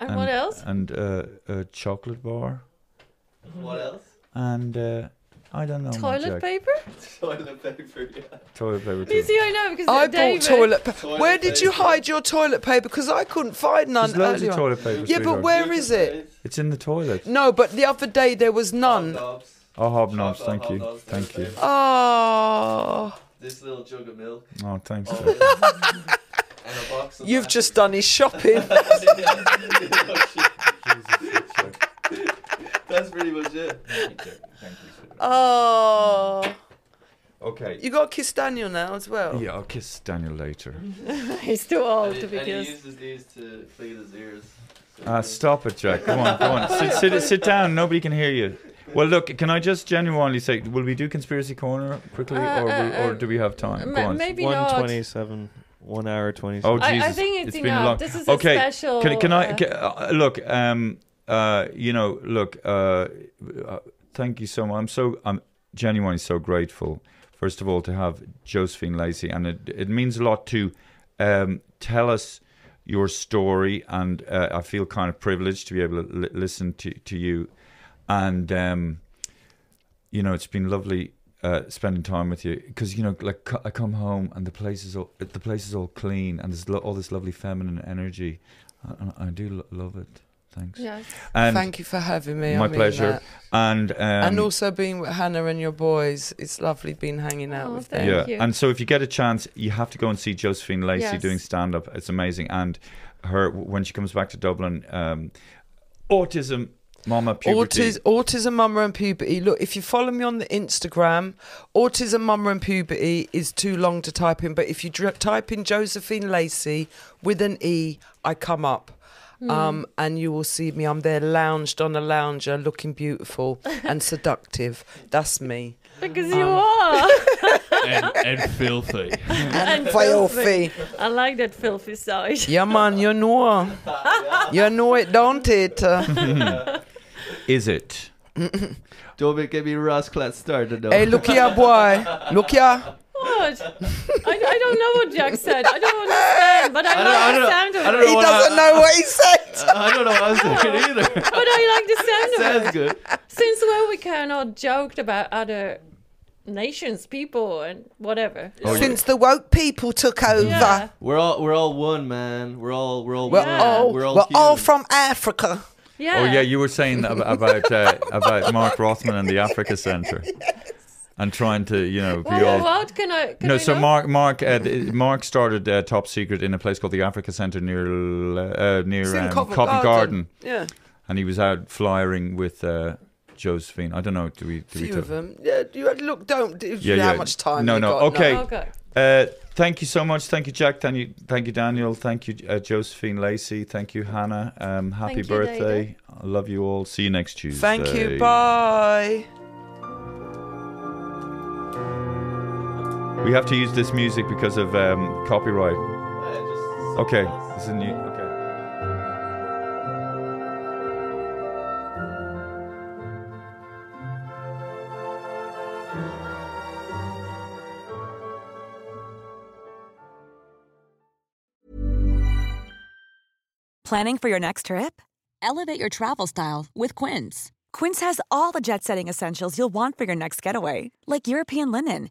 And what else? and uh, a chocolate bar What else? and uh, I don't know. Toilet paper? (laughs) Toilet paper. Yeah. Toilet paper. You see, I know because I David, bought toilet paper. Toilet Where did you paper. hide your toilet paper? Because I couldn't find none There's loads earlier. of toilet paper. Yeah, but where is it? It's in the toilet. No, but the other day there was none. Hobnobs. Oh, hobnobs. Chocolate Thank you. hobnobs, Thank you. Oh, This little jug of milk. Oh, thanks. Oh, (laughs) Jack. and a box of you've just done his shopping. (laughs) (laughs) That's pretty much it. Thank you, Jack. Thank you, sir. Oh, Okay. you got to kiss Daniel now as well. Yeah, I'll kiss Daniel later. (laughs) he's too old And to he, be and he kissed. uses these to clean his ears. So Ah, stop it, Jack. Go on, go on. (laughs) Sit, sit, sit down. Nobody can hear you. Well, look. Can I just genuinely say, will we do conspiracy corner quickly, Uh, or, will, uh, or do we have time? Go Ma- on. maybe One not. twenty-seven, one hour twenty. Oh I- I Jesus! think it's been a enough. long. This is a okay. special, Can, can I uh, ca- uh, look? Um, uh, you know, look. Uh, uh, thank you so much. I'm so. I'm genuinely so grateful. First of all, to have Josephine Lacey, and it it means a lot to um, tell us your story, and uh, I feel kind of privileged to be able to li- listen to to you, and um, you know, it's been lovely uh, spending time with you because you know, like I come home and the place is all the place is all clean and there's all this lovely feminine energy. I, I do lo- love it. Thanks. Yes. And Thank you for having me. I my mean pleasure. that. And um, and also being with Hannah and your boys. It's lovely being hanging out Oh, with them. yeah. you. And so if you get a chance, you have to go and see Josephine Lacey Yes. doing stand up. It's amazing. And her when she comes back to Dublin, um, autism, mama, puberty. Autis- autism, mama, and puberty. Look, if you follow me on the Instagram, autism, mama, and puberty is too long to type in. But if you dr- type in Josephine Lacey with an E, I come up. Um, and you will see me. I'm there, lounged on a lounger, looking beautiful (laughs) and seductive. That's me. Because you are. (laughs) and, and filthy. (laughs) and Filthy. I like that filthy side. Yeah, man, you know. You know it, don't it? Is it? Don't make me Ross Clat started though. hey, look here, boy. Look here. What? I, I don't know what Jack said. I don't understand, but I, I don't- like the sound of I don't it. know He what doesn't I- know what he said. (laughs) I don't know what I was saying either. But I like the sound of Sounds it. good. Since when we cannot joke about other nations, people, and whatever. Since the woke people took over. Yeah. We're all we're all one, man. We're all we're all We're one. all, we're we're all, all from Africa. Yeah. Oh yeah, you were saying ab- about uh, about Mark Rothman and the Africa Centre. (laughs) and trying to you know be Well, all. what can I? Can no, I so know? Mark, Mark, uh, Mark started uh, Top Secret in a place called the Africa Centre near uh, near um, Covent Covent Garden. Yeah, and he was out flyering with uh, Josephine. I don't know. Do we? Do a we few of them. Yeah, you look, don't. do Yeah, how yeah. much time? No, you no. got, Okay. Okay. Uh, thank you so much. Thank you, Jack. Thank you, thank you, Daniel. Thank you, uh, Josephine Lacey. Thank you, Hannah. Um, happy Thank you, birthday. I love you all. See you next Tuesday. Thank you. Bye. We have to use this music because of um, copyright. Okay, this is new. Okay. Planning for your next trip? Elevate your travel style with Quince. Quince has all the jet setting essentials you'll want for your next getaway, like European linen,